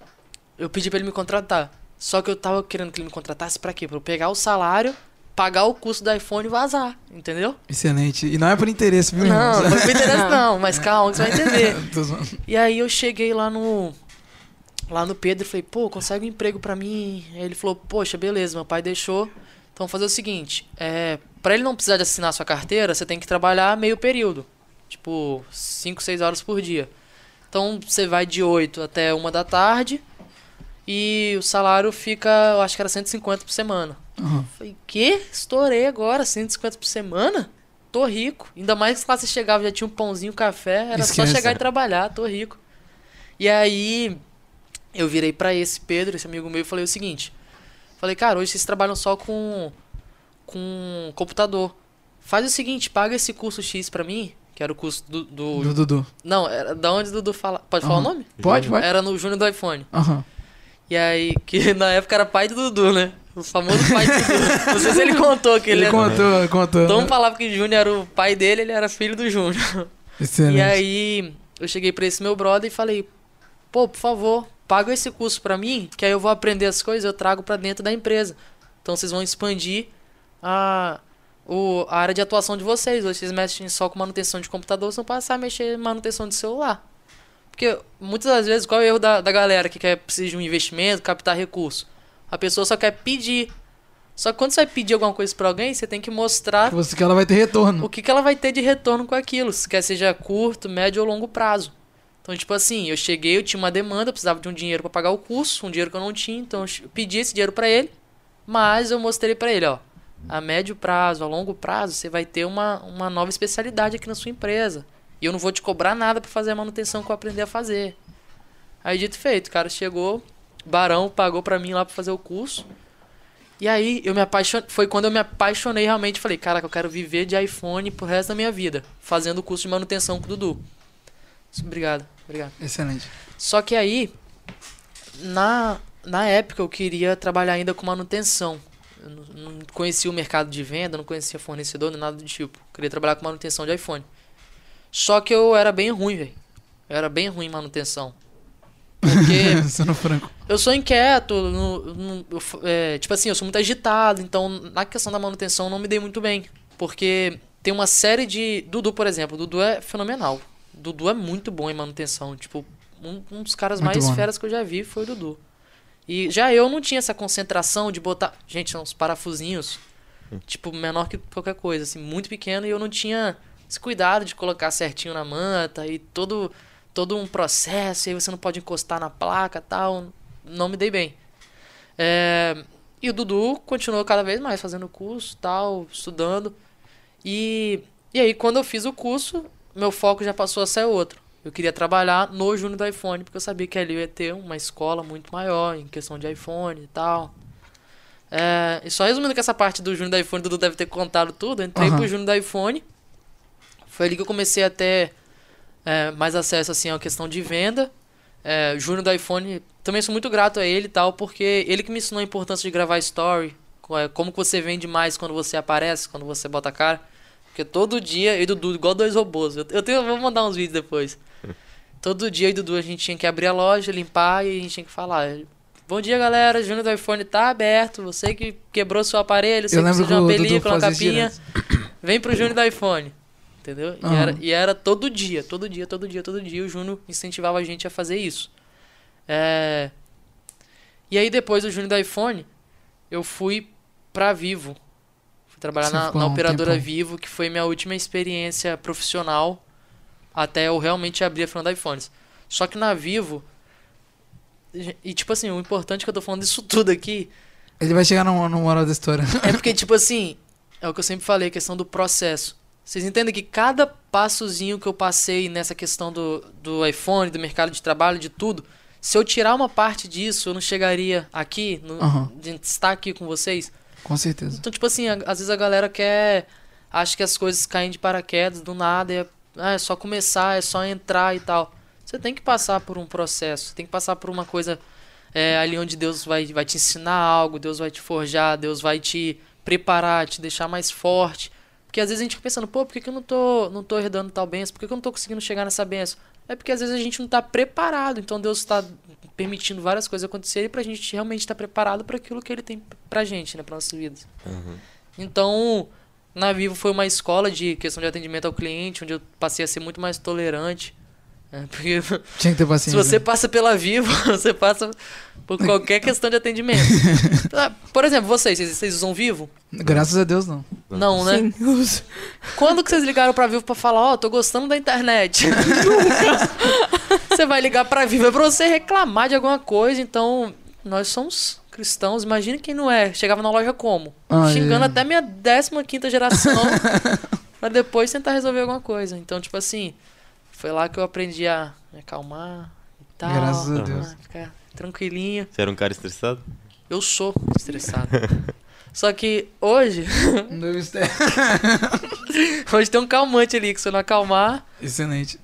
eu pedi pra ele me contratar. Só que eu tava querendo que ele me contratasse pra quê? Pra eu pegar o salário, pagar o custo do iPhone e vazar, entendeu? Excelente. E não é por interesse, viu, Não, irmão? não me interessa não, mas calma, que você vai entender. E aí eu cheguei lá no. Lá no Pedro falei, pô, consegue um emprego pra mim? Aí ele falou, poxa, beleza, meu pai deixou. Então vamos fazer o seguinte, é, para ele não precisar de assinar sua carteira, você tem que trabalhar meio período. Tipo, 5, 6 horas por dia. Então você vai de 8 até 1 da tarde e o salário fica, eu acho que era 150 por semana. Aham. Falei, que? Estourei agora, 150 por semana? Tô rico. Ainda mais que lá você chegava já tinha um pãozinho, café, era Esquece. só chegar e trabalhar, tô rico. E aí eu virei pra esse Pedro, esse amigo meu, e falei o seguinte: Falei, cara, hoje vocês trabalham só com com computador. Faz o seguinte, paga esse curso X pra mim, que era o curso do, do- Do Dudu. não, era da onde o Dudu fala, pode falar Aham. o nome? Pode, pode. Era no Júnior do iPhone. Aham. E aí, que na época era pai do Dudu, né? O famoso pai do Dudu. Não sei se ele contou que ele, Ele era. contou, contou. Então falava que o Júnior era o pai dele, ele era filho do Júnior. Excelente. E aí, eu cheguei pra esse meu brother e falei: pô, por favor, paga esse curso pra mim, que aí eu vou aprender as coisas eu trago pra dentro da empresa. Então vocês vão expandir a, o, a área de atuação de vocês. Hoje vocês mexem só com manutenção de computador, vocês vão passar a mexer em manutenção de celular. Porque muitas das vezes, qual é o erro da, da galera que quer precisa de um investimento, captar recurso? A pessoa só quer pedir. Só que quando você vai pedir alguma coisa pra alguém, você tem que mostrar Que você que ela vai ter retorno. o que, que ela vai ter de retorno com aquilo, se quer seja curto, médio ou longo prazo. Então, tipo assim, eu cheguei, eu tinha uma demanda, eu precisava de um dinheiro pra pagar o curso, um dinheiro que eu não tinha, então eu pedi esse dinheiro pra ele, mas eu mostrei pra ele, ó, a médio prazo, a longo prazo, você vai ter uma, uma nova especialidade aqui na sua empresa. E eu não vou te cobrar nada pra fazer a manutenção que eu aprendi a fazer. Aí, dito feito, o cara chegou, Barão pagou pra mim lá pra fazer o curso. E aí eu me apaixonei, foi quando eu me apaixonei realmente, falei, caraca, eu quero viver de iPhone pro resto da minha vida, fazendo o curso de manutenção com o Dudu. Obrigado, obrigado. Excelente. Só que aí, na, na época eu queria trabalhar ainda com manutenção. Eu não, não conhecia o mercado de venda, não conhecia fornecedor, nem nada do tipo. Eu queria trabalhar com manutenção de iPhone. Só que eu era bem ruim, velho. Eu era bem ruim em manutenção. Porque Sendo franco. eu sou inquieto, no- no- eu é, tipo assim, eu sou muito agitado, então na questão da manutenção eu não me dei muito bem. Porque tem uma série de. Dudu, por exemplo, Dudu é fenomenal. Dudu é muito bom em manutenção. Tipo, um, um dos caras Muito mais bom. feras que eu já vi foi o Dudu. E já eu não tinha essa concentração de botar. Gente, são uns parafusinhos, tipo, menor que qualquer coisa, assim, muito pequeno, e eu não tinha esse cuidado de colocar certinho na manta e todo, todo um processo, e aí você não pode encostar na placa tal. Não me dei bem. É, e o Dudu continuou cada vez mais fazendo curso, tal, estudando. E, e aí, quando eu fiz o curso, meu foco já passou a ser outro. Eu queria trabalhar no Júnior do iPhone, porque eu sabia que ali eu ia ter uma escola muito maior em questão de iPhone e tal. É, e só resumindo que essa parte do Júnior do iPhone, Dudu deve ter contado tudo. Eu entrei Aham. pro Júnior do iPhone. Foi ali que eu comecei a ter é, mais acesso assim, à questão de venda. É, Júnior do iPhone, também sou muito grato a ele e tal, porque ele que me ensinou a importância de gravar story. é, Como que você vende mais quando você aparece, quando você bota a cara. Porque todo dia, eu e Dudu, igual dois robôs. Eu, eu tenho, eu vou mandar uns vídeos depois. Todo dia eu e Dudu a gente tinha que abrir a loja, limpar e a gente tinha que falar. Bom dia, galera. Júnior do iPhone tá aberto. Você que quebrou seu aparelho, você Eu que precisa de uma o película, uma capinha. Vem pro Júnior do iPhone. Entendeu? E, Aham. era, e era todo dia, todo dia, todo dia, todo dia. O Júnior incentivava a gente a fazer isso. É... E aí depois do Júnior do iPhone, eu fui pra Vivo. Trabalhar Você na, na um operadora tempão. Vivo, que foi minha última experiência profissional até eu realmente abrir a frente da iPhones. Só que na Vivo. E, tipo assim, o importante é que eu tô falando disso tudo aqui Ele vai chegar no, no hora da história. é porque, tipo assim, é o que eu sempre falei, a questão do processo. Vocês entendem que cada passozinho que eu passei nessa questão do, do iPhone, do mercado de trabalho, de tudo, se eu tirar uma parte disso, eu não chegaria aqui, no, Aham. de estar aqui com vocês. Com certeza. Então, tipo assim, a- às vezes a galera quer. Acha que as coisas caem de paraquedas do nada, é, ah, é só começar, é só entrar e tal. Você tem que passar por um processo, tem que passar por uma coisa é, ali onde Deus vai, vai te ensinar algo, Deus vai te forjar, Deus vai te preparar, te deixar mais forte. Porque às vezes a gente fica pensando, pô, por que, que eu não tô, não tô herdando tal benção? Por que, que eu não tô conseguindo chegar nessa benção? É porque às vezes a gente não tá preparado. Então Deus está permitindo várias coisas acontecerem pra gente realmente estar preparado para aquilo que Ele tem pra gente, né? Pra nossas vidas. Então, na Vivo foi uma escola de questão de atendimento ao cliente, onde eu passei a ser muito mais tolerante. né? Porque Tinha que ter se paciência. você passa pela Vivo, você passa por qualquer questão de atendimento. Ah, Por exemplo, vocês, vocês, usam Vivo? Graças a Deus, não. Não, né? Sim, uso. Quando que vocês ligaram pra Vivo pra falar, ó, tô gostando da internet? Você vai ligar pra Vivo é pra você reclamar de alguma coisa, então nós somos cristãos, imagina quem não é. Chegava na loja como? Ah, Xingando é. até minha 15 quinta geração pra depois tentar resolver alguma coisa. Então, tipo assim, foi lá que eu aprendi a me acalmar e tal. Graças a ah, Deus. Ficar tranquilinho. Você era um cara estressado? Eu sou estressado. Só que hoje, hoje tem um calmante ali que se eu não acalmar, Excelente.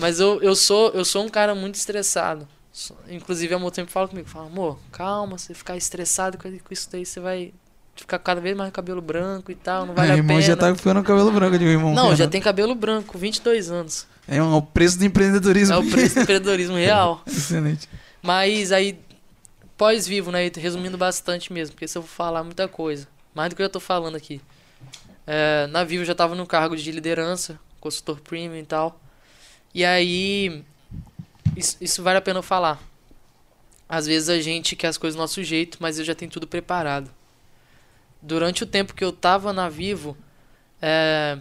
Mas eu, eu, sou, eu sou um cara muito estressado. Inclusive, a amor sempre fala comigo: fala, amor, calma, você ficar estressado com isso daí, você vai ficar cada vez mais com cabelo branco e tal, não vale Meu a irmão pena. já tá ficando cabelo branco de meu irmão. Não, já tem cabelo branco, 22 anos. É é o preço do empreendedorismo. É o preço do empreendedorismo real. Excelente. Mas aí, pós-vivo, né? Resumindo bastante mesmo, porque se eu for falar muita coisa, mais do que eu já tô falando aqui. É, na Vivo eu já tava no cargo de liderança, consultor premium e tal. E aí, isso, isso vale a pena falar. Às vezes a gente quer as coisas do nosso jeito, mas eu já tenho tudo preparado. durante o tempo que eu tava na Vivo, é,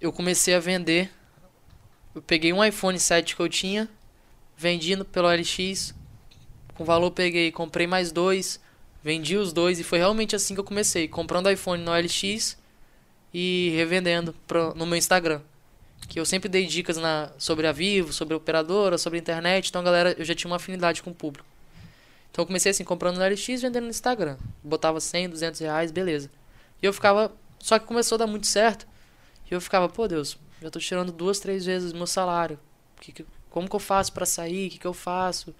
eu comecei a vender. Eu peguei um iPhone 7 que eu tinha, vendi no- pelo LX, com valor peguei, comprei mais dois, vendi os dois e foi realmente assim que eu comecei, comprando iPhone no LX e revendendo pro- no meu Instagram. Que eu sempre dei dicas na, sobre a Vivo, sobre a operadora, sobre a internet, então galera, eu já tinha uma afinidade com o público. Então eu comecei assim, comprando no LX, vendendo no Instagram. Botava 100, 200 reais, beleza. E eu ficava, só que começou a dar muito certo. E eu ficava, pô Deus, já tô tirando duas, três vezes o meu salário. Que, que- como que eu faço pra sair? O que, que eu faço?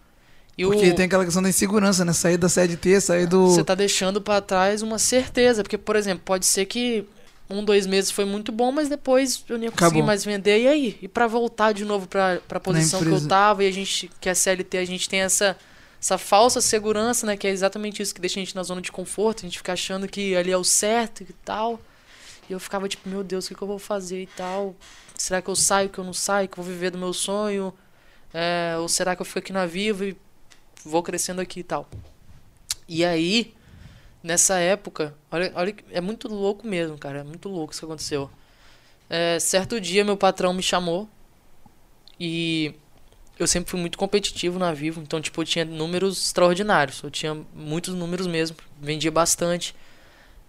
E o- Porque tem aquela questão da insegurança, né? Sair da CLT, sair do. você tá deixando pra trás uma certeza. Porque, por exemplo, pode ser que um, dois meses foi muito bom, mas depois eu não ia conseguir Acabou. mais vender. E aí? E pra voltar de novo pra, pra posição que eu tava, e a gente, que é CLT, a gente tem essa, essa falsa segurança, né? Que é exatamente isso que deixa a gente na zona de conforto. A gente fica achando que ali é o certo e tal. E eu ficava tipo, meu Deus, o que, que eu vou fazer e tal? Será que eu saio, que eu não saio, que eu vou viver do meu sonho? É, ou será que eu fico aqui na Vivo e vou crescendo aqui e tal? E aí, nessa época, olha, olha, é muito louco mesmo, cara. É muito louco isso que aconteceu. É, certo dia, meu patrão me chamou e eu sempre fui muito competitivo na Vivo, então, tipo, eu tinha números extraordinários. Eu tinha muitos números mesmo, vendia bastante.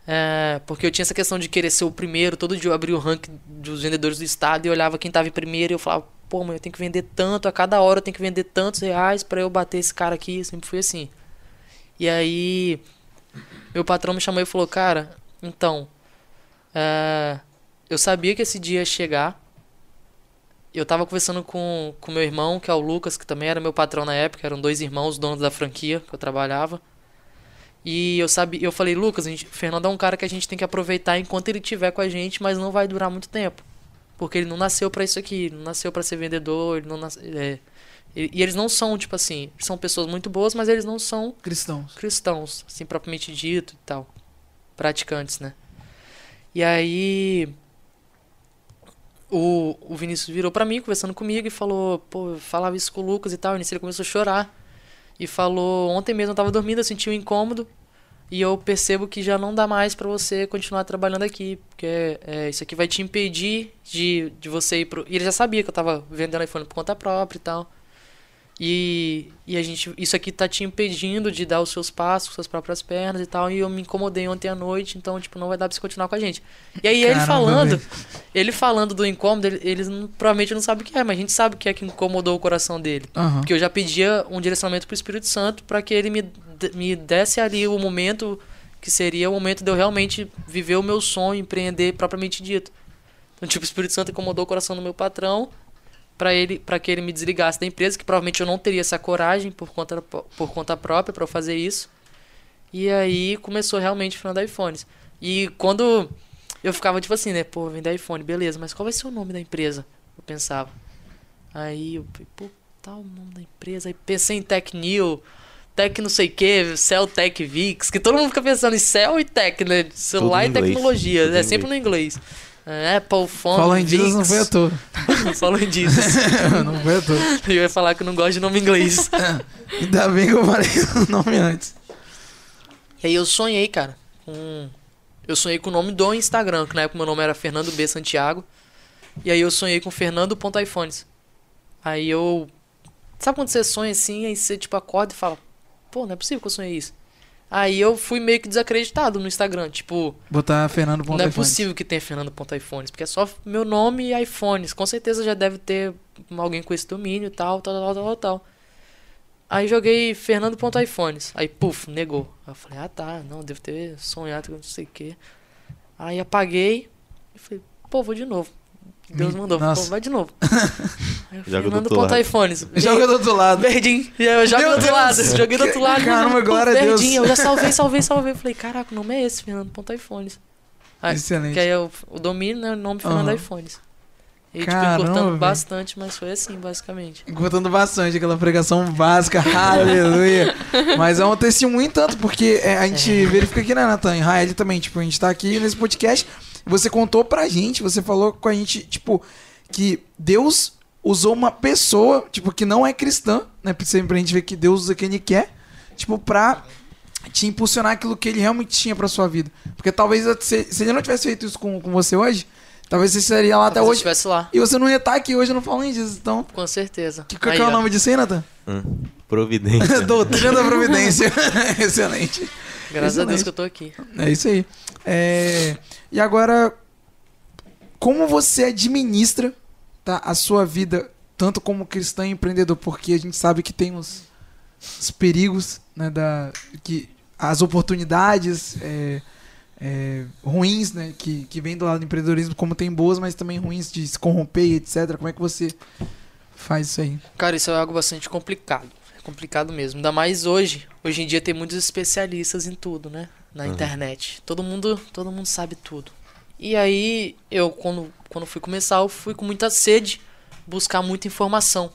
É, porque eu tinha essa questão de querer ser o primeiro. Todo dia eu abria o ranking dos vendedores do estado e olhava quem tava em primeiro e eu falava, pô, mãe, eu tenho que vender tanto, a cada hora eu tenho que vender tantos reais pra eu bater esse cara aqui. Sempre fui assim. E aí, meu patrão me chamou e falou, cara, então, é, eu sabia que esse dia ia chegar. Eu tava conversando com com meu irmão, que é o Lucas, que também era meu patrão na época, eram dois irmãos donos da franquia que eu trabalhava. E eu sabia, eu falei, Lucas, a gente, Fernando é um cara que a gente tem que aproveitar enquanto ele tiver com a gente, mas não vai durar muito tempo. Porque ele não nasceu pra isso aqui, ele não nasceu pra ser vendedor, ele não nas- é, e, e eles não são, tipo assim, são pessoas muito boas, mas eles não são Cristãos. cristãos, assim, propriamente dito e tal. Praticantes, né? E aí. O, o Vinícius virou pra mim, conversando comigo, e falou: pô, eu falava isso com o Lucas e tal. E nisso ele começou a chorar. E falou: ontem mesmo eu tava dormindo, eu senti um incômodo. E eu percebo que já não dá mais pra você continuar trabalhando aqui. Porque é, isso aqui vai te impedir de, de você ir pro. E ele já sabia que eu tava vendendo iPhone por conta própria e tal. E, e a gente, isso aqui tá te impedindo de dar os seus passos suas próprias pernas e tal. E eu me incomodei ontem à noite, então, tipo, não vai dar pra você continuar com a gente. E aí ele Caramba, falando, velho. ele falando do incômodo, ele, eles não- provavelmente não sabem o que é, mas a gente sabe o que é que incomodou o coração dele. Aham. Porque eu já pedia um direcionamento pro Espírito Santo para que ele me, me desse ali o momento que seria o momento de eu realmente viver o meu sonho, empreender propriamente dito. Então, tipo, o Espírito Santo incomodou o coração do meu patrão para ele para que ele me desligasse da empresa, que provavelmente eu não teria essa coragem por conta por conta própria para fazer isso. E aí começou realmente o Fernando iPhones. E quando eu ficava tipo assim, né, pô, vender iPhone, beleza, mas qual vai ser o nome da empresa? Eu pensava. Aí eu, pô, tal o nome da empresa. Aí pensei em Tech New, Tech não sei o que, Cell Tech Vix, que todo mundo fica pensando em Cell e Tech, né? Celular e tecnologia, é em sempre no inglês. É, Apple Phone, Falou em Jesus, não foi à toa. Falou em Jesus. não foi à toa. Eu ia falar que eu não gosto de nome inglês. Ainda bem que eu falei o nome antes. E aí eu sonhei, cara, com... Eu sonhei com o nome do Instagram, que na época meu nome era Fernando B. Santiago. E aí eu sonhei com Fernando.iPhones. Aí eu... Sabe quando você sonha assim, aí você tipo acorda e fala... Pô, não é possível que eu sonhei isso. Aí eu fui meio que desacreditado no Instagram, tipo... Botar Fernando Não é possível que tenha Fernando.iPhones, porque é só meu nome e iPhones. Com certeza já deve ter alguém com esse domínio e tal, tal, tal, tal, tal, tal. Aí joguei Fernando.iPhones. Aí, puf, negou. Aí eu falei, ah tá, não, devo ter sonhado com não sei o que. Aí apaguei e falei, pô, vou de novo. Deus Me- mandou, pô, nossa. vai de novo. Aí, Joga do outro lado. Fernando.iPhones. Joga do outro lado. Verdinho. Eu joguei Meu do outro lado. Joguei do outro lado. Caramba, Pô, glória a Deus. Verdinho. Eu já salvei, salvei, salvei. Falei, caraca, o nome é esse, Fernando.iPhones. Aí, Excelente. que aí é o, o domínio, né? O nome Fernando Aham. iPhones. E tipo, Caramba, encurtando velho. bastante, mas foi assim, basicamente. Cortando bastante aquela pregação básica, aleluia. Mas é um testemunho tanto, porque é, a gente verifica aqui, né, Natan? Em Raed também, tipo, a gente tá aqui nesse podcast, você contou pra gente, você falou com a gente, tipo, que Deus usou uma pessoa, tipo, que não é cristã, né? Sempre a gente vê que Deus usa quem ele quer, tipo, pra te impulsionar aquilo que ele realmente tinha pra sua vida. Porque talvez se, se ele não tivesse feito isso com, com você hoje, talvez você estaria lá até Talvez eu hoje. estivesse lá, E você não ia estar aqui hoje no Falando disso. Então, com certeza. que, qual é o nome disso aí, Nathan? Hum, Providência. Doutrina da Providência. Excelente. Graças a Deus que eu tô aqui. É isso aí. É, E agora, como você administra tá, a sua vida, tanto como cristão e empreendedor? Porque a gente sabe que tem os, os perigos, né, da, que, as oportunidades é, é, ruins né, que, que vem do lado do empreendedorismo, como tem boas, mas também ruins de se corromper etc. Como é que você faz isso aí? Cara, isso é algo bastante complicado. Complicado mesmo. Ainda mais hoje. Hoje em dia tem muitos especialistas em tudo, né? Na Uhum. internet. Todo mundo, todo mundo sabe tudo. E aí, eu quando, quando fui começar, eu fui com muita sede buscar muita informação.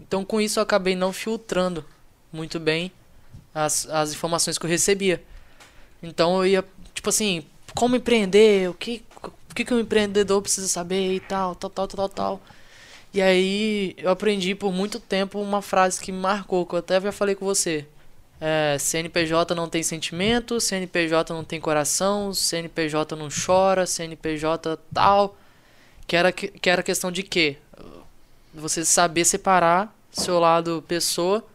Então, com isso, eu acabei não filtrando muito bem as, as informações que eu recebia. Então, eu ia, tipo assim, como empreender, o que, o que, que um empreendedor precisa saber e tal, tal, tal, tal, tal, tal. E aí eu aprendi por muito tempo uma frase que me marcou, que eu até já falei com você. É, CNPJ não tem sentimento, CNPJ não tem coração, CNPJ não chora, CNPJ tal. Que era, que era questão de quê? Você saber separar seu lado pessoa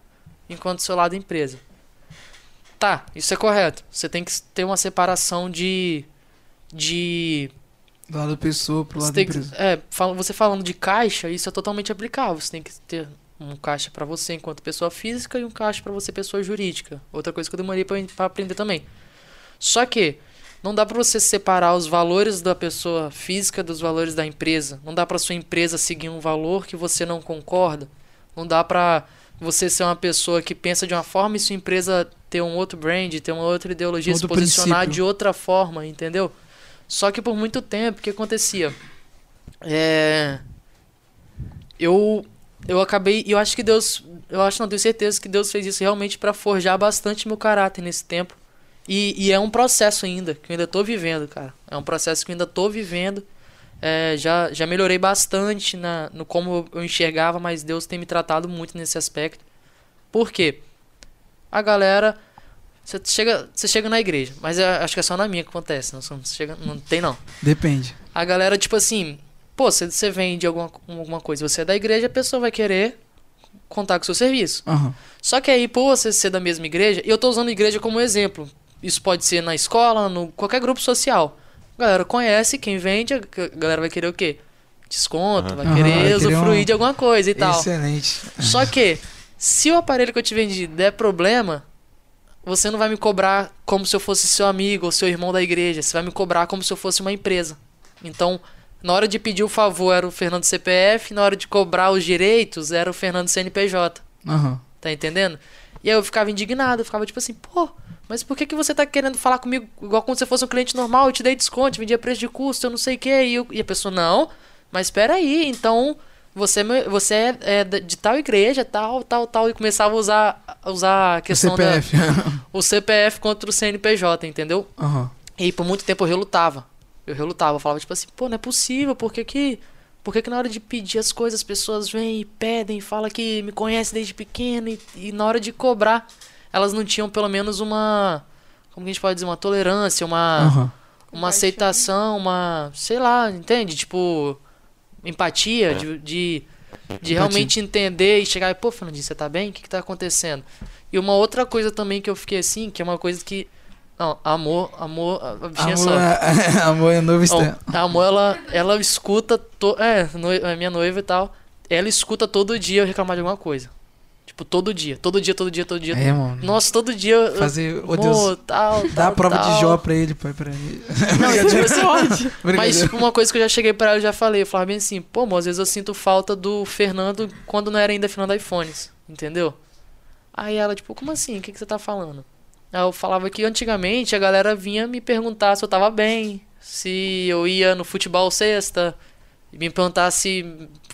enquanto seu lado empresa. Tá, isso é correto. Você tem que ter uma separação de. de Do lado da pessoa pro lado da tem que- empresa. é, você falando de caixa, isso é totalmente aplicável. Você tem que ter um caixa para você enquanto pessoa física e um caixa para você pessoa jurídica. Outra coisa que eu demorei para aprender também. Só que não dá para você separar os valores da pessoa física dos valores da empresa. Não dá para sua empresa seguir um valor que você não concorda. Não dá para você ser uma pessoa que pensa de uma forma e sua empresa ter um outro brand, ter uma outra ideologia, Outro se posicionar princípio. de outra forma, entendeu? Só que por muito tempo, o que acontecia? É. Eu. Eu acabei. Eu acho que Deus. Eu acho, não tenho certeza que Deus fez isso realmente para forjar bastante meu caráter nesse tempo. E, e é um processo ainda, que eu ainda tô vivendo, cara. É um processo que eu ainda tô vivendo. É, já, já melhorei bastante na, no como eu enxergava, mas Deus tem me tratado muito nesse aspecto. Por quê? A galera. Você chega, você chega na igreja, mas eu acho que é só na minha que acontece. Não, chega, não tem, não. Depende. A galera, tipo assim, pô, você, você vende alguma, alguma coisa, você é da igreja, a pessoa vai querer contar com o seu serviço. Aham. Só que aí, por você ser da mesma igreja, e eu tô usando a igreja como exemplo. Isso pode ser na escola, no qualquer grupo social. A galera conhece quem vende, a galera vai querer o quê? Desconto, vai querer vai querer usufruir um- de alguma coisa e tal. Excelente. Só que, se o aparelho que eu te vendi der problema, você não vai me cobrar como se eu fosse seu amigo ou seu irmão da igreja. Você vai me cobrar como se eu fosse uma empresa. Então, na hora de pedir o favor era o Fernando CPF, na hora de cobrar os direitos era o Fernando CNPJ. Aham. Tá entendendo? E aí eu ficava indignado, eu ficava tipo assim, pô, mas por que, que você tá querendo falar comigo igual como se eu fosse um cliente normal? Eu te dei desconto, vendia preço de custo, eu não sei o que. E, eu- e a pessoa, não, mas espera aí, então você, é você é, é da- de tal igreja, tal, tal, tal. E começava a usar, a usar a O questão da, CPF. o CPF contra o CNPJ, entendeu? Aham. E por muito tempo eu relutava. Eu relutava, eu falava tipo assim, pô, não é possível, por que que... Por que, que na hora de pedir as coisas as pessoas vêm e pedem, falam que me conhecem desde pequeno e, e na hora de cobrar elas não tinham pelo menos uma... Como que a gente pode dizer? Uma tolerância, uma, Aham. uma aceitação, uma... Sei lá, entende? Tipo, empatia, de, de, de realmente entender e chegar e, pô, Fernandinho, você tá bem? O que que tá acontecendo? E uma outra coisa também que eu fiquei assim, que é uma coisa que... Não, amor, amor, a- bichinha só. Amor, é, amor é novo amor, ela, ela escuta. To... É, é minha noiva e tal. Ela escuta todo dia eu reclamar de alguma coisa. Tipo, todo dia. Todo dia, todo dia, todo dia. É, mano. Nossa, todo dia. Fazer, ô amor, Deus, tal, dá a tal, prova tal. de Jó pra ele, pai, pra ele. Não, tipo assim, mas tipo, uma coisa que eu já cheguei pra ela, eu já falei. Eu falava bem assim, pô, amor, às vezes eu sinto falta do Fernando quando não era ainda Fernando iPhones. Entendeu? Aí ela, tipo, como assim? O que, que você tá falando? Aí eu falava que antigamente a galera vinha me perguntar se eu tava bem, se eu ia no futebol sexta, me perguntar se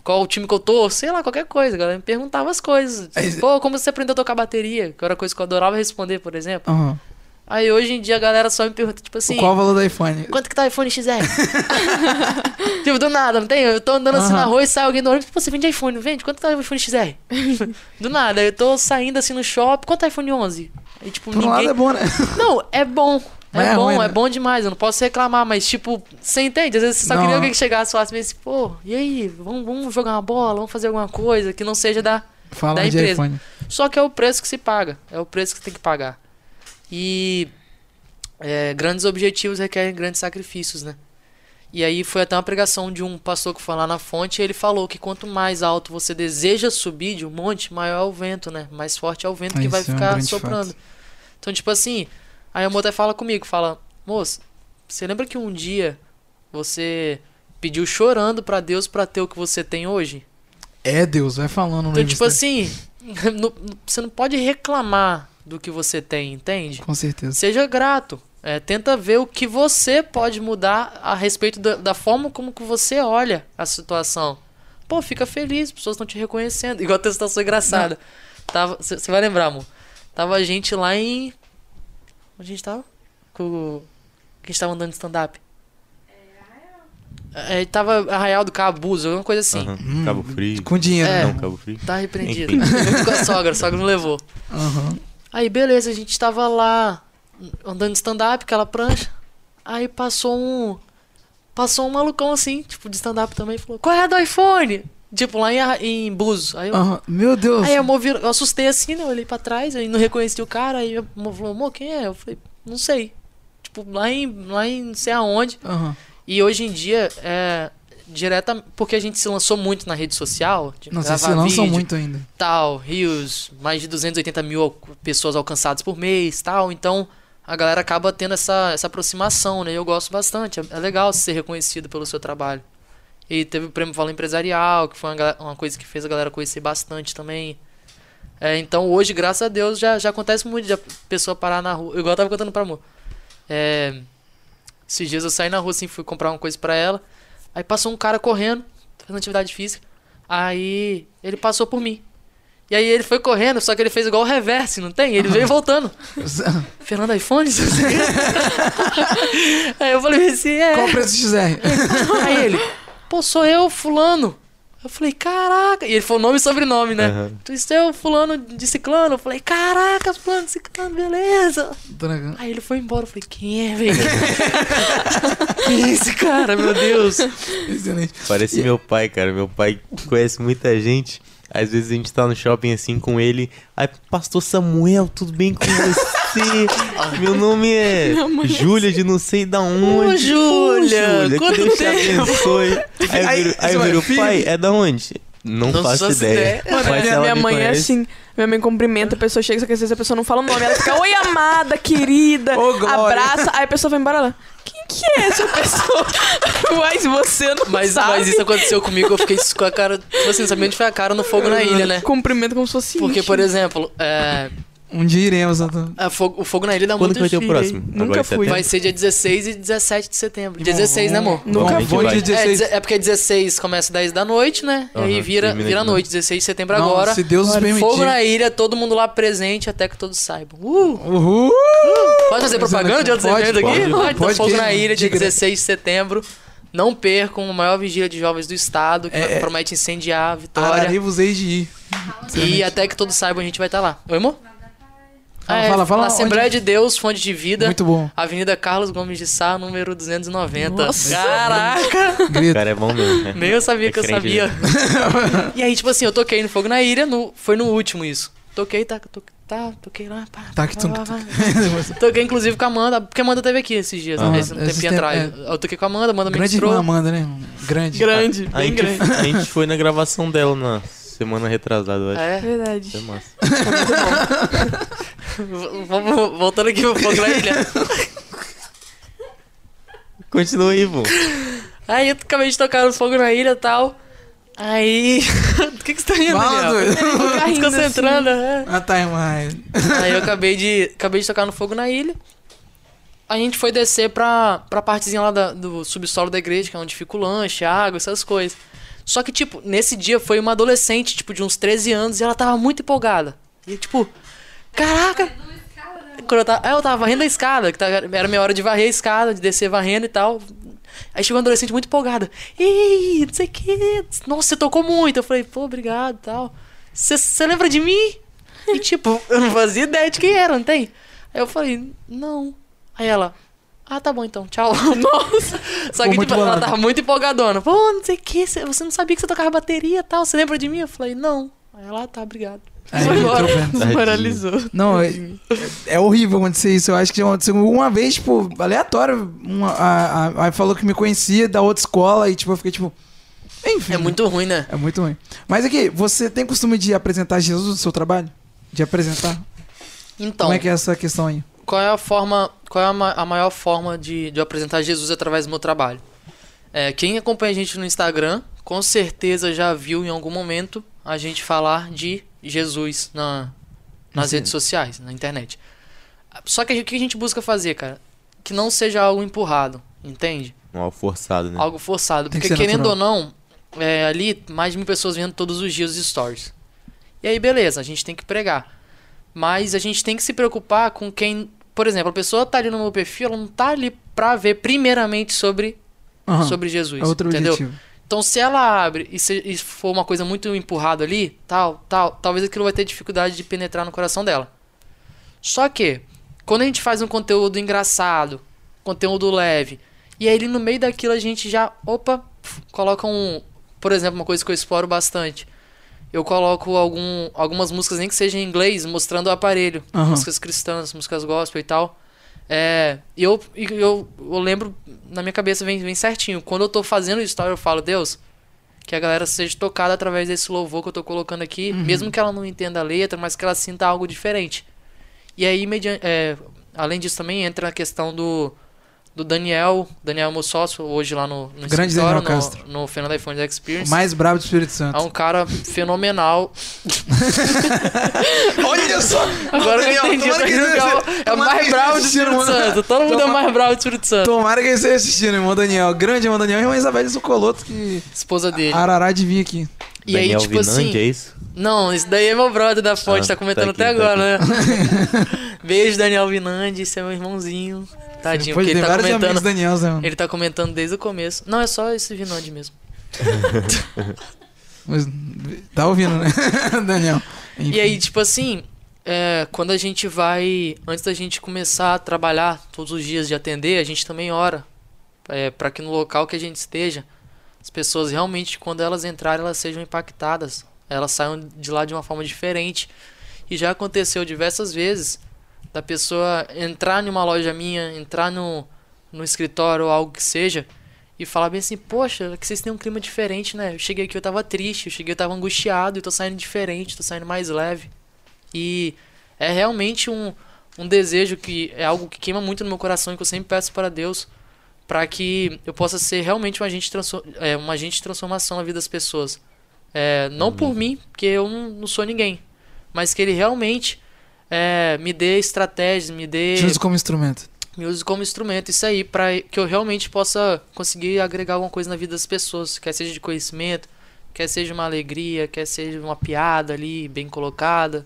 qual o time que eu tô, sei lá, qualquer coisa. A galera me perguntava as coisas. Aí- Pô, como você aprendeu a tocar bateria? Que era coisa que eu adorava responder, por exemplo. Aham. Aí hoje em dia a galera só me pergunta, tipo assim. Qual o valor do iPhone? Quanto que tá o iPhone XR? tipo, do nada, não tem? Eu tô andando assim na rua e sai alguém do ônibus, pô, você vende iPhone, não vende? Quanto tá o iPhone XR? do nada, eu tô saindo assim no shopping, quanto é o iPhone 11? Aí, tipo, Por um lado ninguém... é bom, né? Não, é bom. É, é bom, ruim, né? é bom demais, eu não posso reclamar, mas tipo, você entende? Às vezes você só Não. queria alguém que chegasse e falasse assim, pô, e aí, vamos, vamos jogar uma bola, vamos fazer alguma coisa que não seja da, Fala Da empresa. iPhone. só que é o preço que se paga. É o preço que você tem que pagar. E é, grandes objetivos requerem grandes sacrifícios, né? E aí foi até uma pregação de um pastor que foi lá na fonte e ele falou que quanto mais alto você deseja subir de um monte, maior é o vento, né? Mais forte é o vento que vai é um ficar soprando. fato. Então, tipo assim, aí a moça fala comigo, fala, moço, você lembra que um dia você pediu chorando pra Deus pra ter o que você tem hoje? É, Deus, vai falando no Então, tipo dele. assim, no- você não pode reclamar do que você tem, entende? Com certeza. Seja grato. É, tenta ver o que você pode mudar a respeito da, da forma como que você olha a situação. Pô, fica feliz, as pessoas estão te reconhecendo. Igual a tua situação engraçada. Tava, Você vai lembrar, amor? Tava a gente lá em. Onde a gente tava? Com. Que a gente tava andando de stand-up. É, tava Arraial do Cabo, Buzo, alguma coisa assim. Aham. Hum, Cabo Frio. Com dinheiro, É. não. Não, Cabo Frio. Tá repreendido. Com a sogra, a sogra não levou. Aham. Aí, beleza, a gente tava lá andando de stand-up, aquela prancha. Aí passou um. Passou um malucão assim, tipo, de stand-up também, falou: Qual é a do iPhone? Tipo, lá em, em Buzo. Aí eu, Aham. Meu Deus. aí a amor virou, eu assustei assim, né? Eu olhei pra trás, aí não reconheci o cara. Aí a amor falou: Amor, quem é? Eu falei: Não sei. Tipo, lá em, lá em não sei aonde. Aham. E hoje em dia, é. Direta, porque a gente se lançou muito na rede social. vocês se lançam vídeo, muito ainda. tal, rios, mais de 280 mil pessoas alcançadas por mês, tal. Então a galera acaba tendo essa, essa aproximação, né? E eu gosto bastante. É, é legal ser reconhecido pelo seu trabalho. E teve o prêmio Valor Empresarial, que foi uma, uma coisa que fez a galera conhecer bastante também. É, então hoje, graças a Deus, já, já acontece muito de a pessoa parar na rua. Igual eu tava contando pra amor. É, esses dias eu saí na rua assim, fui comprar uma coisa pra ela. Aí passou um cara correndo, fazendo atividade física. Aí ele passou por mim. E aí ele foi correndo, só que ele fez igual o reverse, não tem? Ele veio voltando. Fernando iPhone? aí eu falei assim, é. Qual o preço do XR? Aí ele, pô, sou eu, fulano. Eu falei, caraca. E ele falou nome e sobrenome, né? Tu isso é o fulano de ciclano. Eu falei, caraca, fulano de ciclano, beleza. Dona- Aí ele foi embora. Eu falei, quem é, velho? quem é esse cara, meu Deus? Excelente. Parece meu pai, cara. Meu pai conhece muita gente. Às vezes a gente tá no shopping assim com ele. Aí, pastor Samuel, tudo bem com você? Meu nome é Júlia de não sei da onde. Ô, Júlia, que Deus te abençoe. Aí eu Aí, viro, aí eu você viro, vai, pai, é da onde? Não, Não faço ideia. ideia. Mas Mano, minha, minha mãe é conhece- assim. Minha mãe cumprimenta, a pessoa chega, só que às vezes a pessoa não fala o nome. Ela fica, oi, amada, querida. Abraça. Aí a pessoa vai embora lá. Quem que é essa pessoa? Mas você não Mas, sabe. mas isso aconteceu comigo, eu fiquei com a cara. Tipo assim, sabia onde foi a cara no fogo na ilha, né? Cumprimento como se fosse Porque, íntimo. por exemplo, é, Um dia iremos. Antônio. a fogo- o fogo na ilha dá Quando muito que vai ter o próximo? Nunca Agora fui. Vai ser dia 16 e 17 de setembro. Dia 16, né, amor? Nunca vai. dia É, 16. deze- é porque 16 começa 10 da noite, né? e aí vira, vira de noite, 16 de setembro Não, agora. se Deus nos permitir. Fogo na ilha, todo mundo lá presente até que todos saibam. Uh! Uhul! Pode fazer propaganda de outros Pode, eventos aqui? pode, Pode, então pode Fogo que- na ilha, dia de gra- 16 de setembro. Não percam a maior vigília de jovens do estado, que É, é. promete incendiar a vitória. Ararivos hei de ir. E até que todos saibam, a gente vai estar lá. Oi, amor? Fala, é, fala, fala Na Assembleia onde- de Deus, Fonte de Vida. Muito bom. Avenida Carlos Gomes de Sá, número 290. Nossa. Caraca! O Grito. cara é bom mesmo. né? Nem eu sabia É que eu sabia. e aí, tipo assim, eu toquei no Fogo na Ilha, no, foi no último isso. Toquei, tá, to, tá toquei lá, pá. Tá que. Toquei inclusive com a Amanda, porque a Amanda teve aqui esses dias, Ah, né? Esse um tempinho tempo- atrás. Eu toquei com a Amanda, a Amanda Grande ministrou. irmã Amanda, né? Grande. Grande, A bem gente, grande. a gente foi na gravação dela na semana retrasada, eu acho. É. Verdade. Foi massa. V- Vamos voltando aqui pro Fogo na Ilha. Continua aí, pô. Aí eu acabei de tocar no Fogo na Ilha e tal. Aí. O que, que você tá rindo, Fala, Daniel? doido. Tá rindo Desconcentrando, é. Ah, tá. Aí eu acabei de, acabei de tocar no Fogo na Ilha. A gente foi descer pra, pra partezinha lá da- do subsolo da igreja, que é onde fica o lanche, a água, essas coisas. Só que, tipo, nesse dia foi uma adolescente, tipo, de uns 13 anos, e ela tava muito empolgada. E, tipo, caraca! Quando eu tava, aí eu tava varrendo a escada, que era minha hora de varrer a escada, de descer varrendo e tal. Aí chegou uma adolescente muito empolgada. Ih, não sei o que. Nossa, você tocou muito. Eu falei, pô, obrigado e tal. Você lembra de mim? E tipo, eu não fazia ideia de quem era, não tem? Aí eu falei, não. Aí ela, ah, tá bom então, tchau. Nossa. Só que, tipo, ela tava muito empolgadona. Pô, não sei o que, você não sabia que você tocava bateria e tal. Você lembra de mim? Eu falei, não. Aí ela, ah, tá, obrigado. Aí, Foi embora. tô vendo. Desmoralizou. Não, é, é horrível acontecer isso. Eu acho que já aconteceu uma vez, tipo, aleatório. Uma, a, a, a falou que me conhecia da outra escola e, tipo, eu fiquei, tipo. Enfim. É muito ruim, né? É muito ruim. Mas aqui, você tem costume de apresentar Jesus no seu trabalho? De apresentar? Então, Como é que é essa questão aí? Qual é a forma, qual é a, ma- a maior forma de, de eu apresentar Jesus através do meu trabalho? É, quem acompanha a gente no Instagram, com certeza já viu em algum momento a gente falar de Jesus na, nas Sim. redes sociais, na internet. Só que o que a gente busca fazer, cara? Que não seja algo empurrado, entende? Mal forçado, né? Algo forçado. Tem que Porque ser querendo natural. ou não, é, ali mais de mil pessoas vendo todos os dias os stories. E aí, beleza, a gente tem que pregar. Mas a gente tem que se preocupar com quem. Por exemplo, a pessoa tá ali no meu perfil, ela não tá ali pra ver primeiramente sobre, Aham. sobre Jesus. é outro entendeu? objetivo. Então, se ela abre e, se, e for uma coisa muito empurrada ali, tal, tal, talvez aquilo vai ter dificuldade de penetrar no coração dela. Só que, quando a gente faz um conteúdo engraçado, conteúdo leve, e aí no meio daquilo a gente já, opa, coloca um, por exemplo, uma coisa que eu exploro bastante. Eu coloco algum, algumas músicas, nem que seja em inglês, mostrando o aparelho. Aham. Músicas cristãs, músicas gospel e tal. É, e eu, eu, eu lembro, na minha cabeça vem, vem certinho. Quando eu tô fazendo story, eu falo, Deus, que a galera seja tocada através desse louvor que eu tô colocando aqui, mesmo que ela não entenda a letra, mas que ela sinta algo diferente. E aí, mediante, é, além disso, também entra a questão do, do Daniel, Daniel meu sócio, hoje lá no, no Grande escritório, Daniel Castro. no, no Fernando iPhone O Experience. mais brabo do Espírito É Santo. um cara fenomenal. Olha só! Agora Daniel, eu entendi. tomara que é o- é o mais bravo do Espírito mano. Santo. Todo mundo é o Toma- mais bravo do Espírito Santo. Tomara que ele esteja assistindo, irmão Daniel. Grande irmão Daniel e irmã Isabel Zucoloto, que Esposa dele. Arará de vir aqui. E Daniel aí, tipo Vinante, assim. é isso? Não, isso daí é meu brother da fonte, Ah, tá comentando tá até aqui, tá agora, né? Beijo, Daniel Vinandi, esse é meu irmãozinho. Tadinho, porque ele tá comentando. Daniels, né? Ele tá comentando desde o começo. Não, é só esse Vinandi mesmo. Mas, tá ouvindo, né, Daniel? E aí, tipo assim, é, quando a gente vai. Antes da gente começar a trabalhar todos os dias de atender, a gente também ora. É, para que no local que a gente esteja, as pessoas realmente, quando elas entrarem, elas sejam impactadas. Elas saiam de lá de uma forma diferente. E já aconteceu diversas vezes da pessoa entrar numa loja minha, entrar no, no escritório ou algo que seja, e falar bem assim, poxa, que vocês têm um clima diferente, né? Eu cheguei aqui, eu tava triste, eu cheguei, eu tava angustiado, e tô saindo diferente, tô saindo mais leve. E é realmente um, um desejo que é algo que queima muito no meu coração e que eu sempre peço para Deus para que eu possa ser realmente um agente, é, um agente de transformação na vida das pessoas. É, não por mim, porque eu não, não sou ninguém, mas que ele realmente é, me dê estratégias, me dê Te uso como instrumento. me use como instrumento, isso aí, para que eu realmente possa conseguir agregar alguma coisa na vida das pessoas, quer seja de conhecimento, quer seja uma alegria, quer seja uma piada ali bem colocada.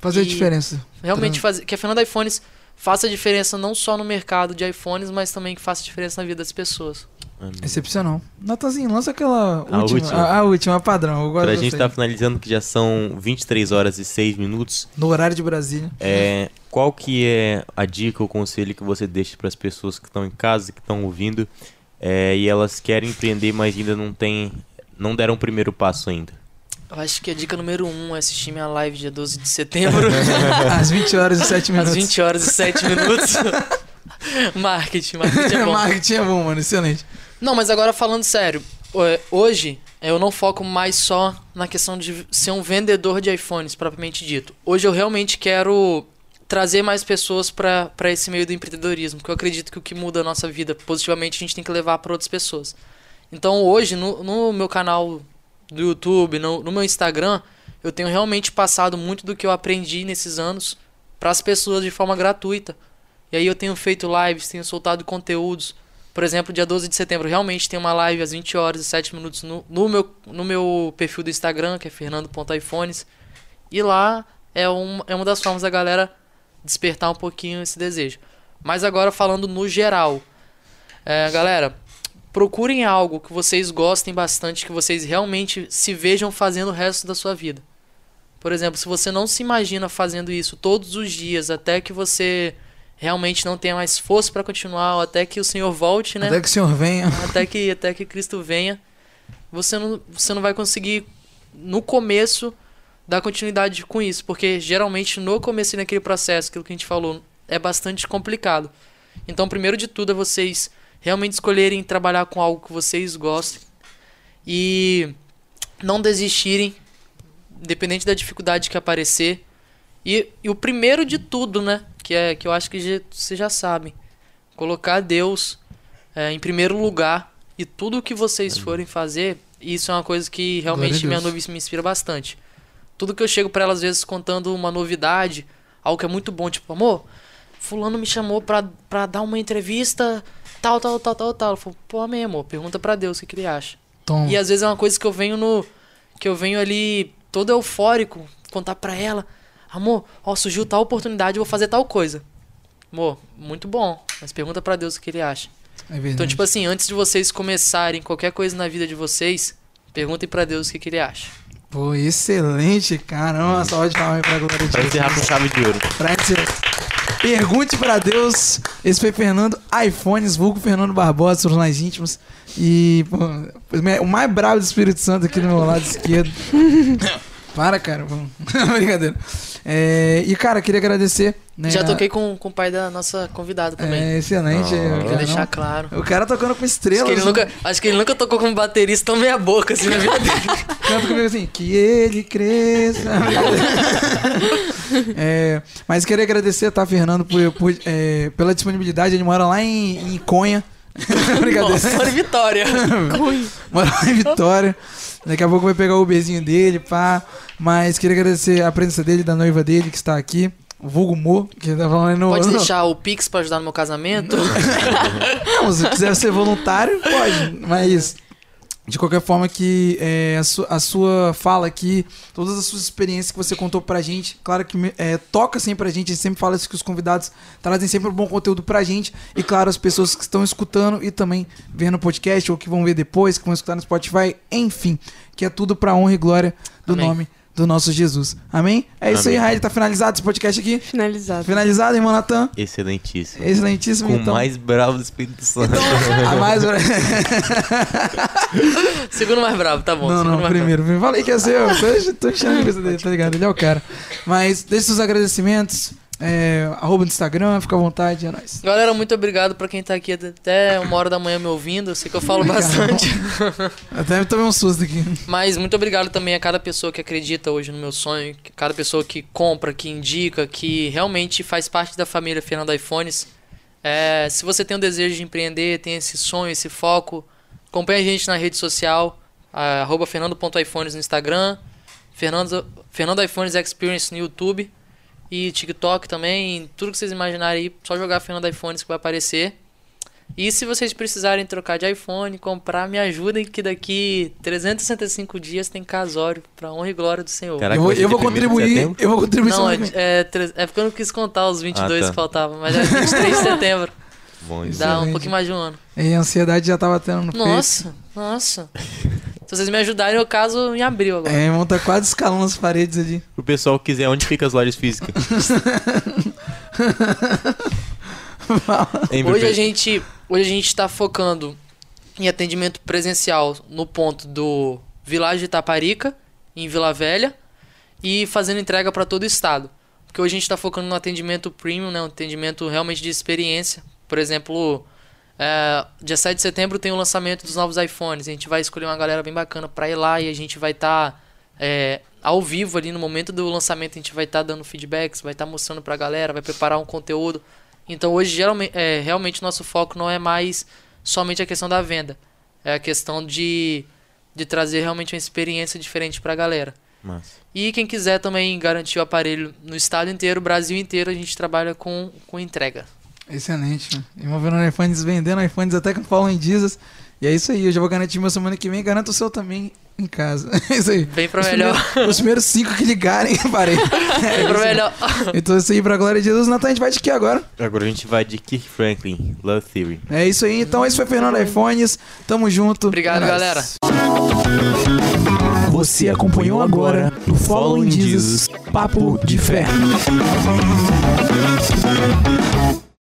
Fazer E- diferença. Realmente fazer que a Fernanda iPhones faça diferença não só no mercado de iPhones, mas também que faça diferença na vida das pessoas. Amém. Excepcional. Natanzinho, lança aquela A última. última. A, a última, a padrão. Pra dessa gente aí. tá finalizando que já são 23 horas e 6 minutos. No horário de Brasília. É, qual que é a dica ou conselho que você deixa para as pessoas que estão em casa, que estão ouvindo, é, e elas querem empreender, mas ainda não tem, não deram o primeiro passo ainda? Eu acho que a dica número um é assistir minha live dia 12 de setembro, Às 20 horas e 7 minutos. às 20 horas e 7 minutos. marketing, marketing é bom. Marketing é bom, mano. Excelente. Não, mas agora falando sério, é, hoje eu não foco mais só na questão de ser um vendedor de iPhones, propriamente dito. Hoje eu realmente quero trazer mais pessoas para esse meio do empreendedorismo, porque eu acredito que o que muda a nossa vida positivamente a gente tem que levar para outras pessoas. Então hoje, no, no meu canal do YouTube, no, no meu Instagram, eu tenho realmente passado muito do que eu aprendi nesses anos para as pessoas de forma gratuita. E aí eu tenho feito lives, tenho soltado conteúdos. Por exemplo, dia 12 de setembro, realmente tem uma live às 20 horas e 7 minutos no, no, meu, no meu perfil do Instagram, que é fernando.iPhones. E lá é, um, é uma das formas da galera despertar um pouquinho esse desejo. Mas agora falando no geral, é, galera, procurem algo que vocês gostem bastante, que vocês realmente se vejam fazendo o resto da sua vida. Por exemplo, se você não se imagina fazendo isso todos os dias até que você realmente não tenha mais força para continuar, ou até que o Senhor volte, né? Até que o Senhor venha. até que até que Cristo venha, você não você não vai conseguir no começo dar continuidade com isso, porque geralmente no começo naquele processo, aquilo que a gente falou, é bastante complicado. Então, primeiro de tudo é vocês realmente escolherem trabalhar com algo que vocês gostem e não desistirem, independente da dificuldade que aparecer. E, e o primeiro de tudo, né, que é que eu acho que já, vocês já sabem, colocar Deus é, em primeiro lugar e tudo o que vocês forem fazer, isso é uma coisa que realmente minha noiva me inspira bastante. Tudo que eu chego para ela às vezes contando uma novidade, algo que é muito bom, tipo, amor, fulano me chamou pra, pra dar uma entrevista, tal, tal, tal, tal, tal. Eu falo, pô, amém, amor, pergunta pra Deus o que, que ele acha. Tom. E às vezes é uma coisa que eu venho no. que eu venho ali todo eufórico, contar pra ela, amor, ó, surgiu tal oportunidade, eu vou fazer tal coisa. Amor, muito bom, mas pergunta pra Deus o que ele acha. É verdade. Então, tipo assim, antes de vocês começarem qualquer coisa na vida de vocês, perguntem pra Deus o que, que ele acha. Pô, excelente, caramba. Salva de palmas pra glória de Pra Deus. encerrar com chave de ouro. Pra encerrar. Pergunte pra Deus. Esse foi Fernando iPhones, vulgo Fernando Barbosa, os mais íntimos. E, pô, o mais bravo do Espírito Santo aqui do meu lado esquerdo. Para, cara. Brincadeira. É, e, cara, queria agradecer. Né, Já a- toquei com, com o pai da nossa convidada também. É, excelente. Ah. Queria deixar não. claro. O cara tocando com Acho estrelas. que, ele nunca, acho que ele nunca tocou como baterista tão meia boca assim na vida dele. Canta comigo assim, que ele cresça. É, mas queria agradecer, tá, Fernando, por, por, é, pela disponibilidade. Ele mora lá em, em Conha. Brincadeira. Nossa, olha Vitória. Mora lá em Vitória. Daqui a pouco vai pegar o Uberzinho dele, pá. Mas queria agradecer a presença dele, da noiva dele, que está aqui. O Vulgo Mo, que tá falando no. Pode deixar o Pix pra ajudar no meu casamento? Não, se quiser ser voluntário, pode. Mas, de qualquer forma, que é, a, su- a sua fala aqui, todas as suas experiências que você contou pra gente, claro que é, toca sempre a gente, a gente sempre fala isso que os convidados trazem sempre um bom conteúdo pra gente. E, claro, as pessoas que estão escutando e também vendo o podcast, ou que vão ver depois, que vão escutar no Spotify, enfim, que é tudo pra honra e glória do Amém. nome do nosso Jesus. Amém? É isso aí, Amém. Raid. Tá finalizado esse podcast aqui? Finalizado. Finalizado, irmão Natan? Excelentíssimo. Excelentíssimo, Com o então. mais bravo do Espírito Santo. A mais... Segundo mais bravo, tá bom. Não, segundo não, mais primeiro. Eu Falei que ia ser. Eu tô, tô enchendo a dele, tá ligado? Ele é o cara. Mas deixe seus agradecimentos. É, arroba no Instagram, fica à vontade, é nóis. Galera, muito obrigado pra quem tá aqui até uma hora da manhã me ouvindo. Eu sei que eu falo bastante. Até me tomei um susto aqui. Mas muito obrigado também a cada pessoa que acredita hoje no meu sonho, cada pessoa que compra, que indica, que realmente faz parte da família Fernando iPhones. É, se você tem o desejo de empreender, tem esse sonho, esse foco, acompanhe a gente na rede social, arroba fernando.iPhones no Instagram, Fernando, Fernando iPhones Experience no YouTube e TikTok também, tudo que vocês imaginarem aí, só jogar Fernando iPhones que vai aparecer. E se vocês precisarem trocar de iPhone, comprar, me ajudem que daqui 365 dias tem casório, pra honra e glória do Senhor. Caraca, eu eu vou contribuir. Eu vou contribuir Não, é, é, é porque eu não quis contar os 22 Ah, tá. que faltavam, mas é 23 de setembro. Bom, isso. Dá um pouquinho mais de um ano. E a ansiedade já tava tendo no peito. Nossa, nossa. Se vocês me ajudarem, eu caso em abril agora. É, irmão, tá quase escalando as paredes ali. Pro pessoal que quiser, onde fica as lojas físicas? Hoje a gente, hoje a gente está focando em atendimento presencial no ponto do Vilagem de Itaparica, em Vila Velha, e fazendo entrega para todo o estado. Porque hoje a gente está focando no atendimento premium, né, um atendimento realmente de experiência. Por exemplo, é, dia 7 de setembro tem o lançamento dos novos iPhones. A gente vai escolher uma galera bem bacana para ir lá e a gente vai estar ao vivo ali no momento do lançamento. A gente vai estar dando feedbacks, vai estar mostrando para a galera, vai preparar um conteúdo. Então hoje geralmente, é, realmente nosso foco não é mais somente a questão da venda, é a questão de, de trazer realmente uma experiência diferente para a galera. Massa. E quem quiser também garantir o aparelho no estado inteiro, Brasil inteiro, a gente trabalha com, com entrega. Excelente, mano. Irmão vendo iPhones, vendendo iPhones até com falam em Jesus. E é isso aí, eu já vou garantir meu semana que vem. Garanto o seu também. em casa. É isso aí. Bem pra Os melhor. primeiros- Os primeiros cinco que ligarem, parei. É pra isso aí. melhor. Então isso aí, pra glória de Jesus. Natan, a gente vai de que agora? Agora a gente vai de Kirk Franklin, Love Theory. É isso aí. Então esse foi Fernando iPhones. Tamo junto. Obrigado, É galera. Você acompanhou agora no Following Jesus Papo de Fé.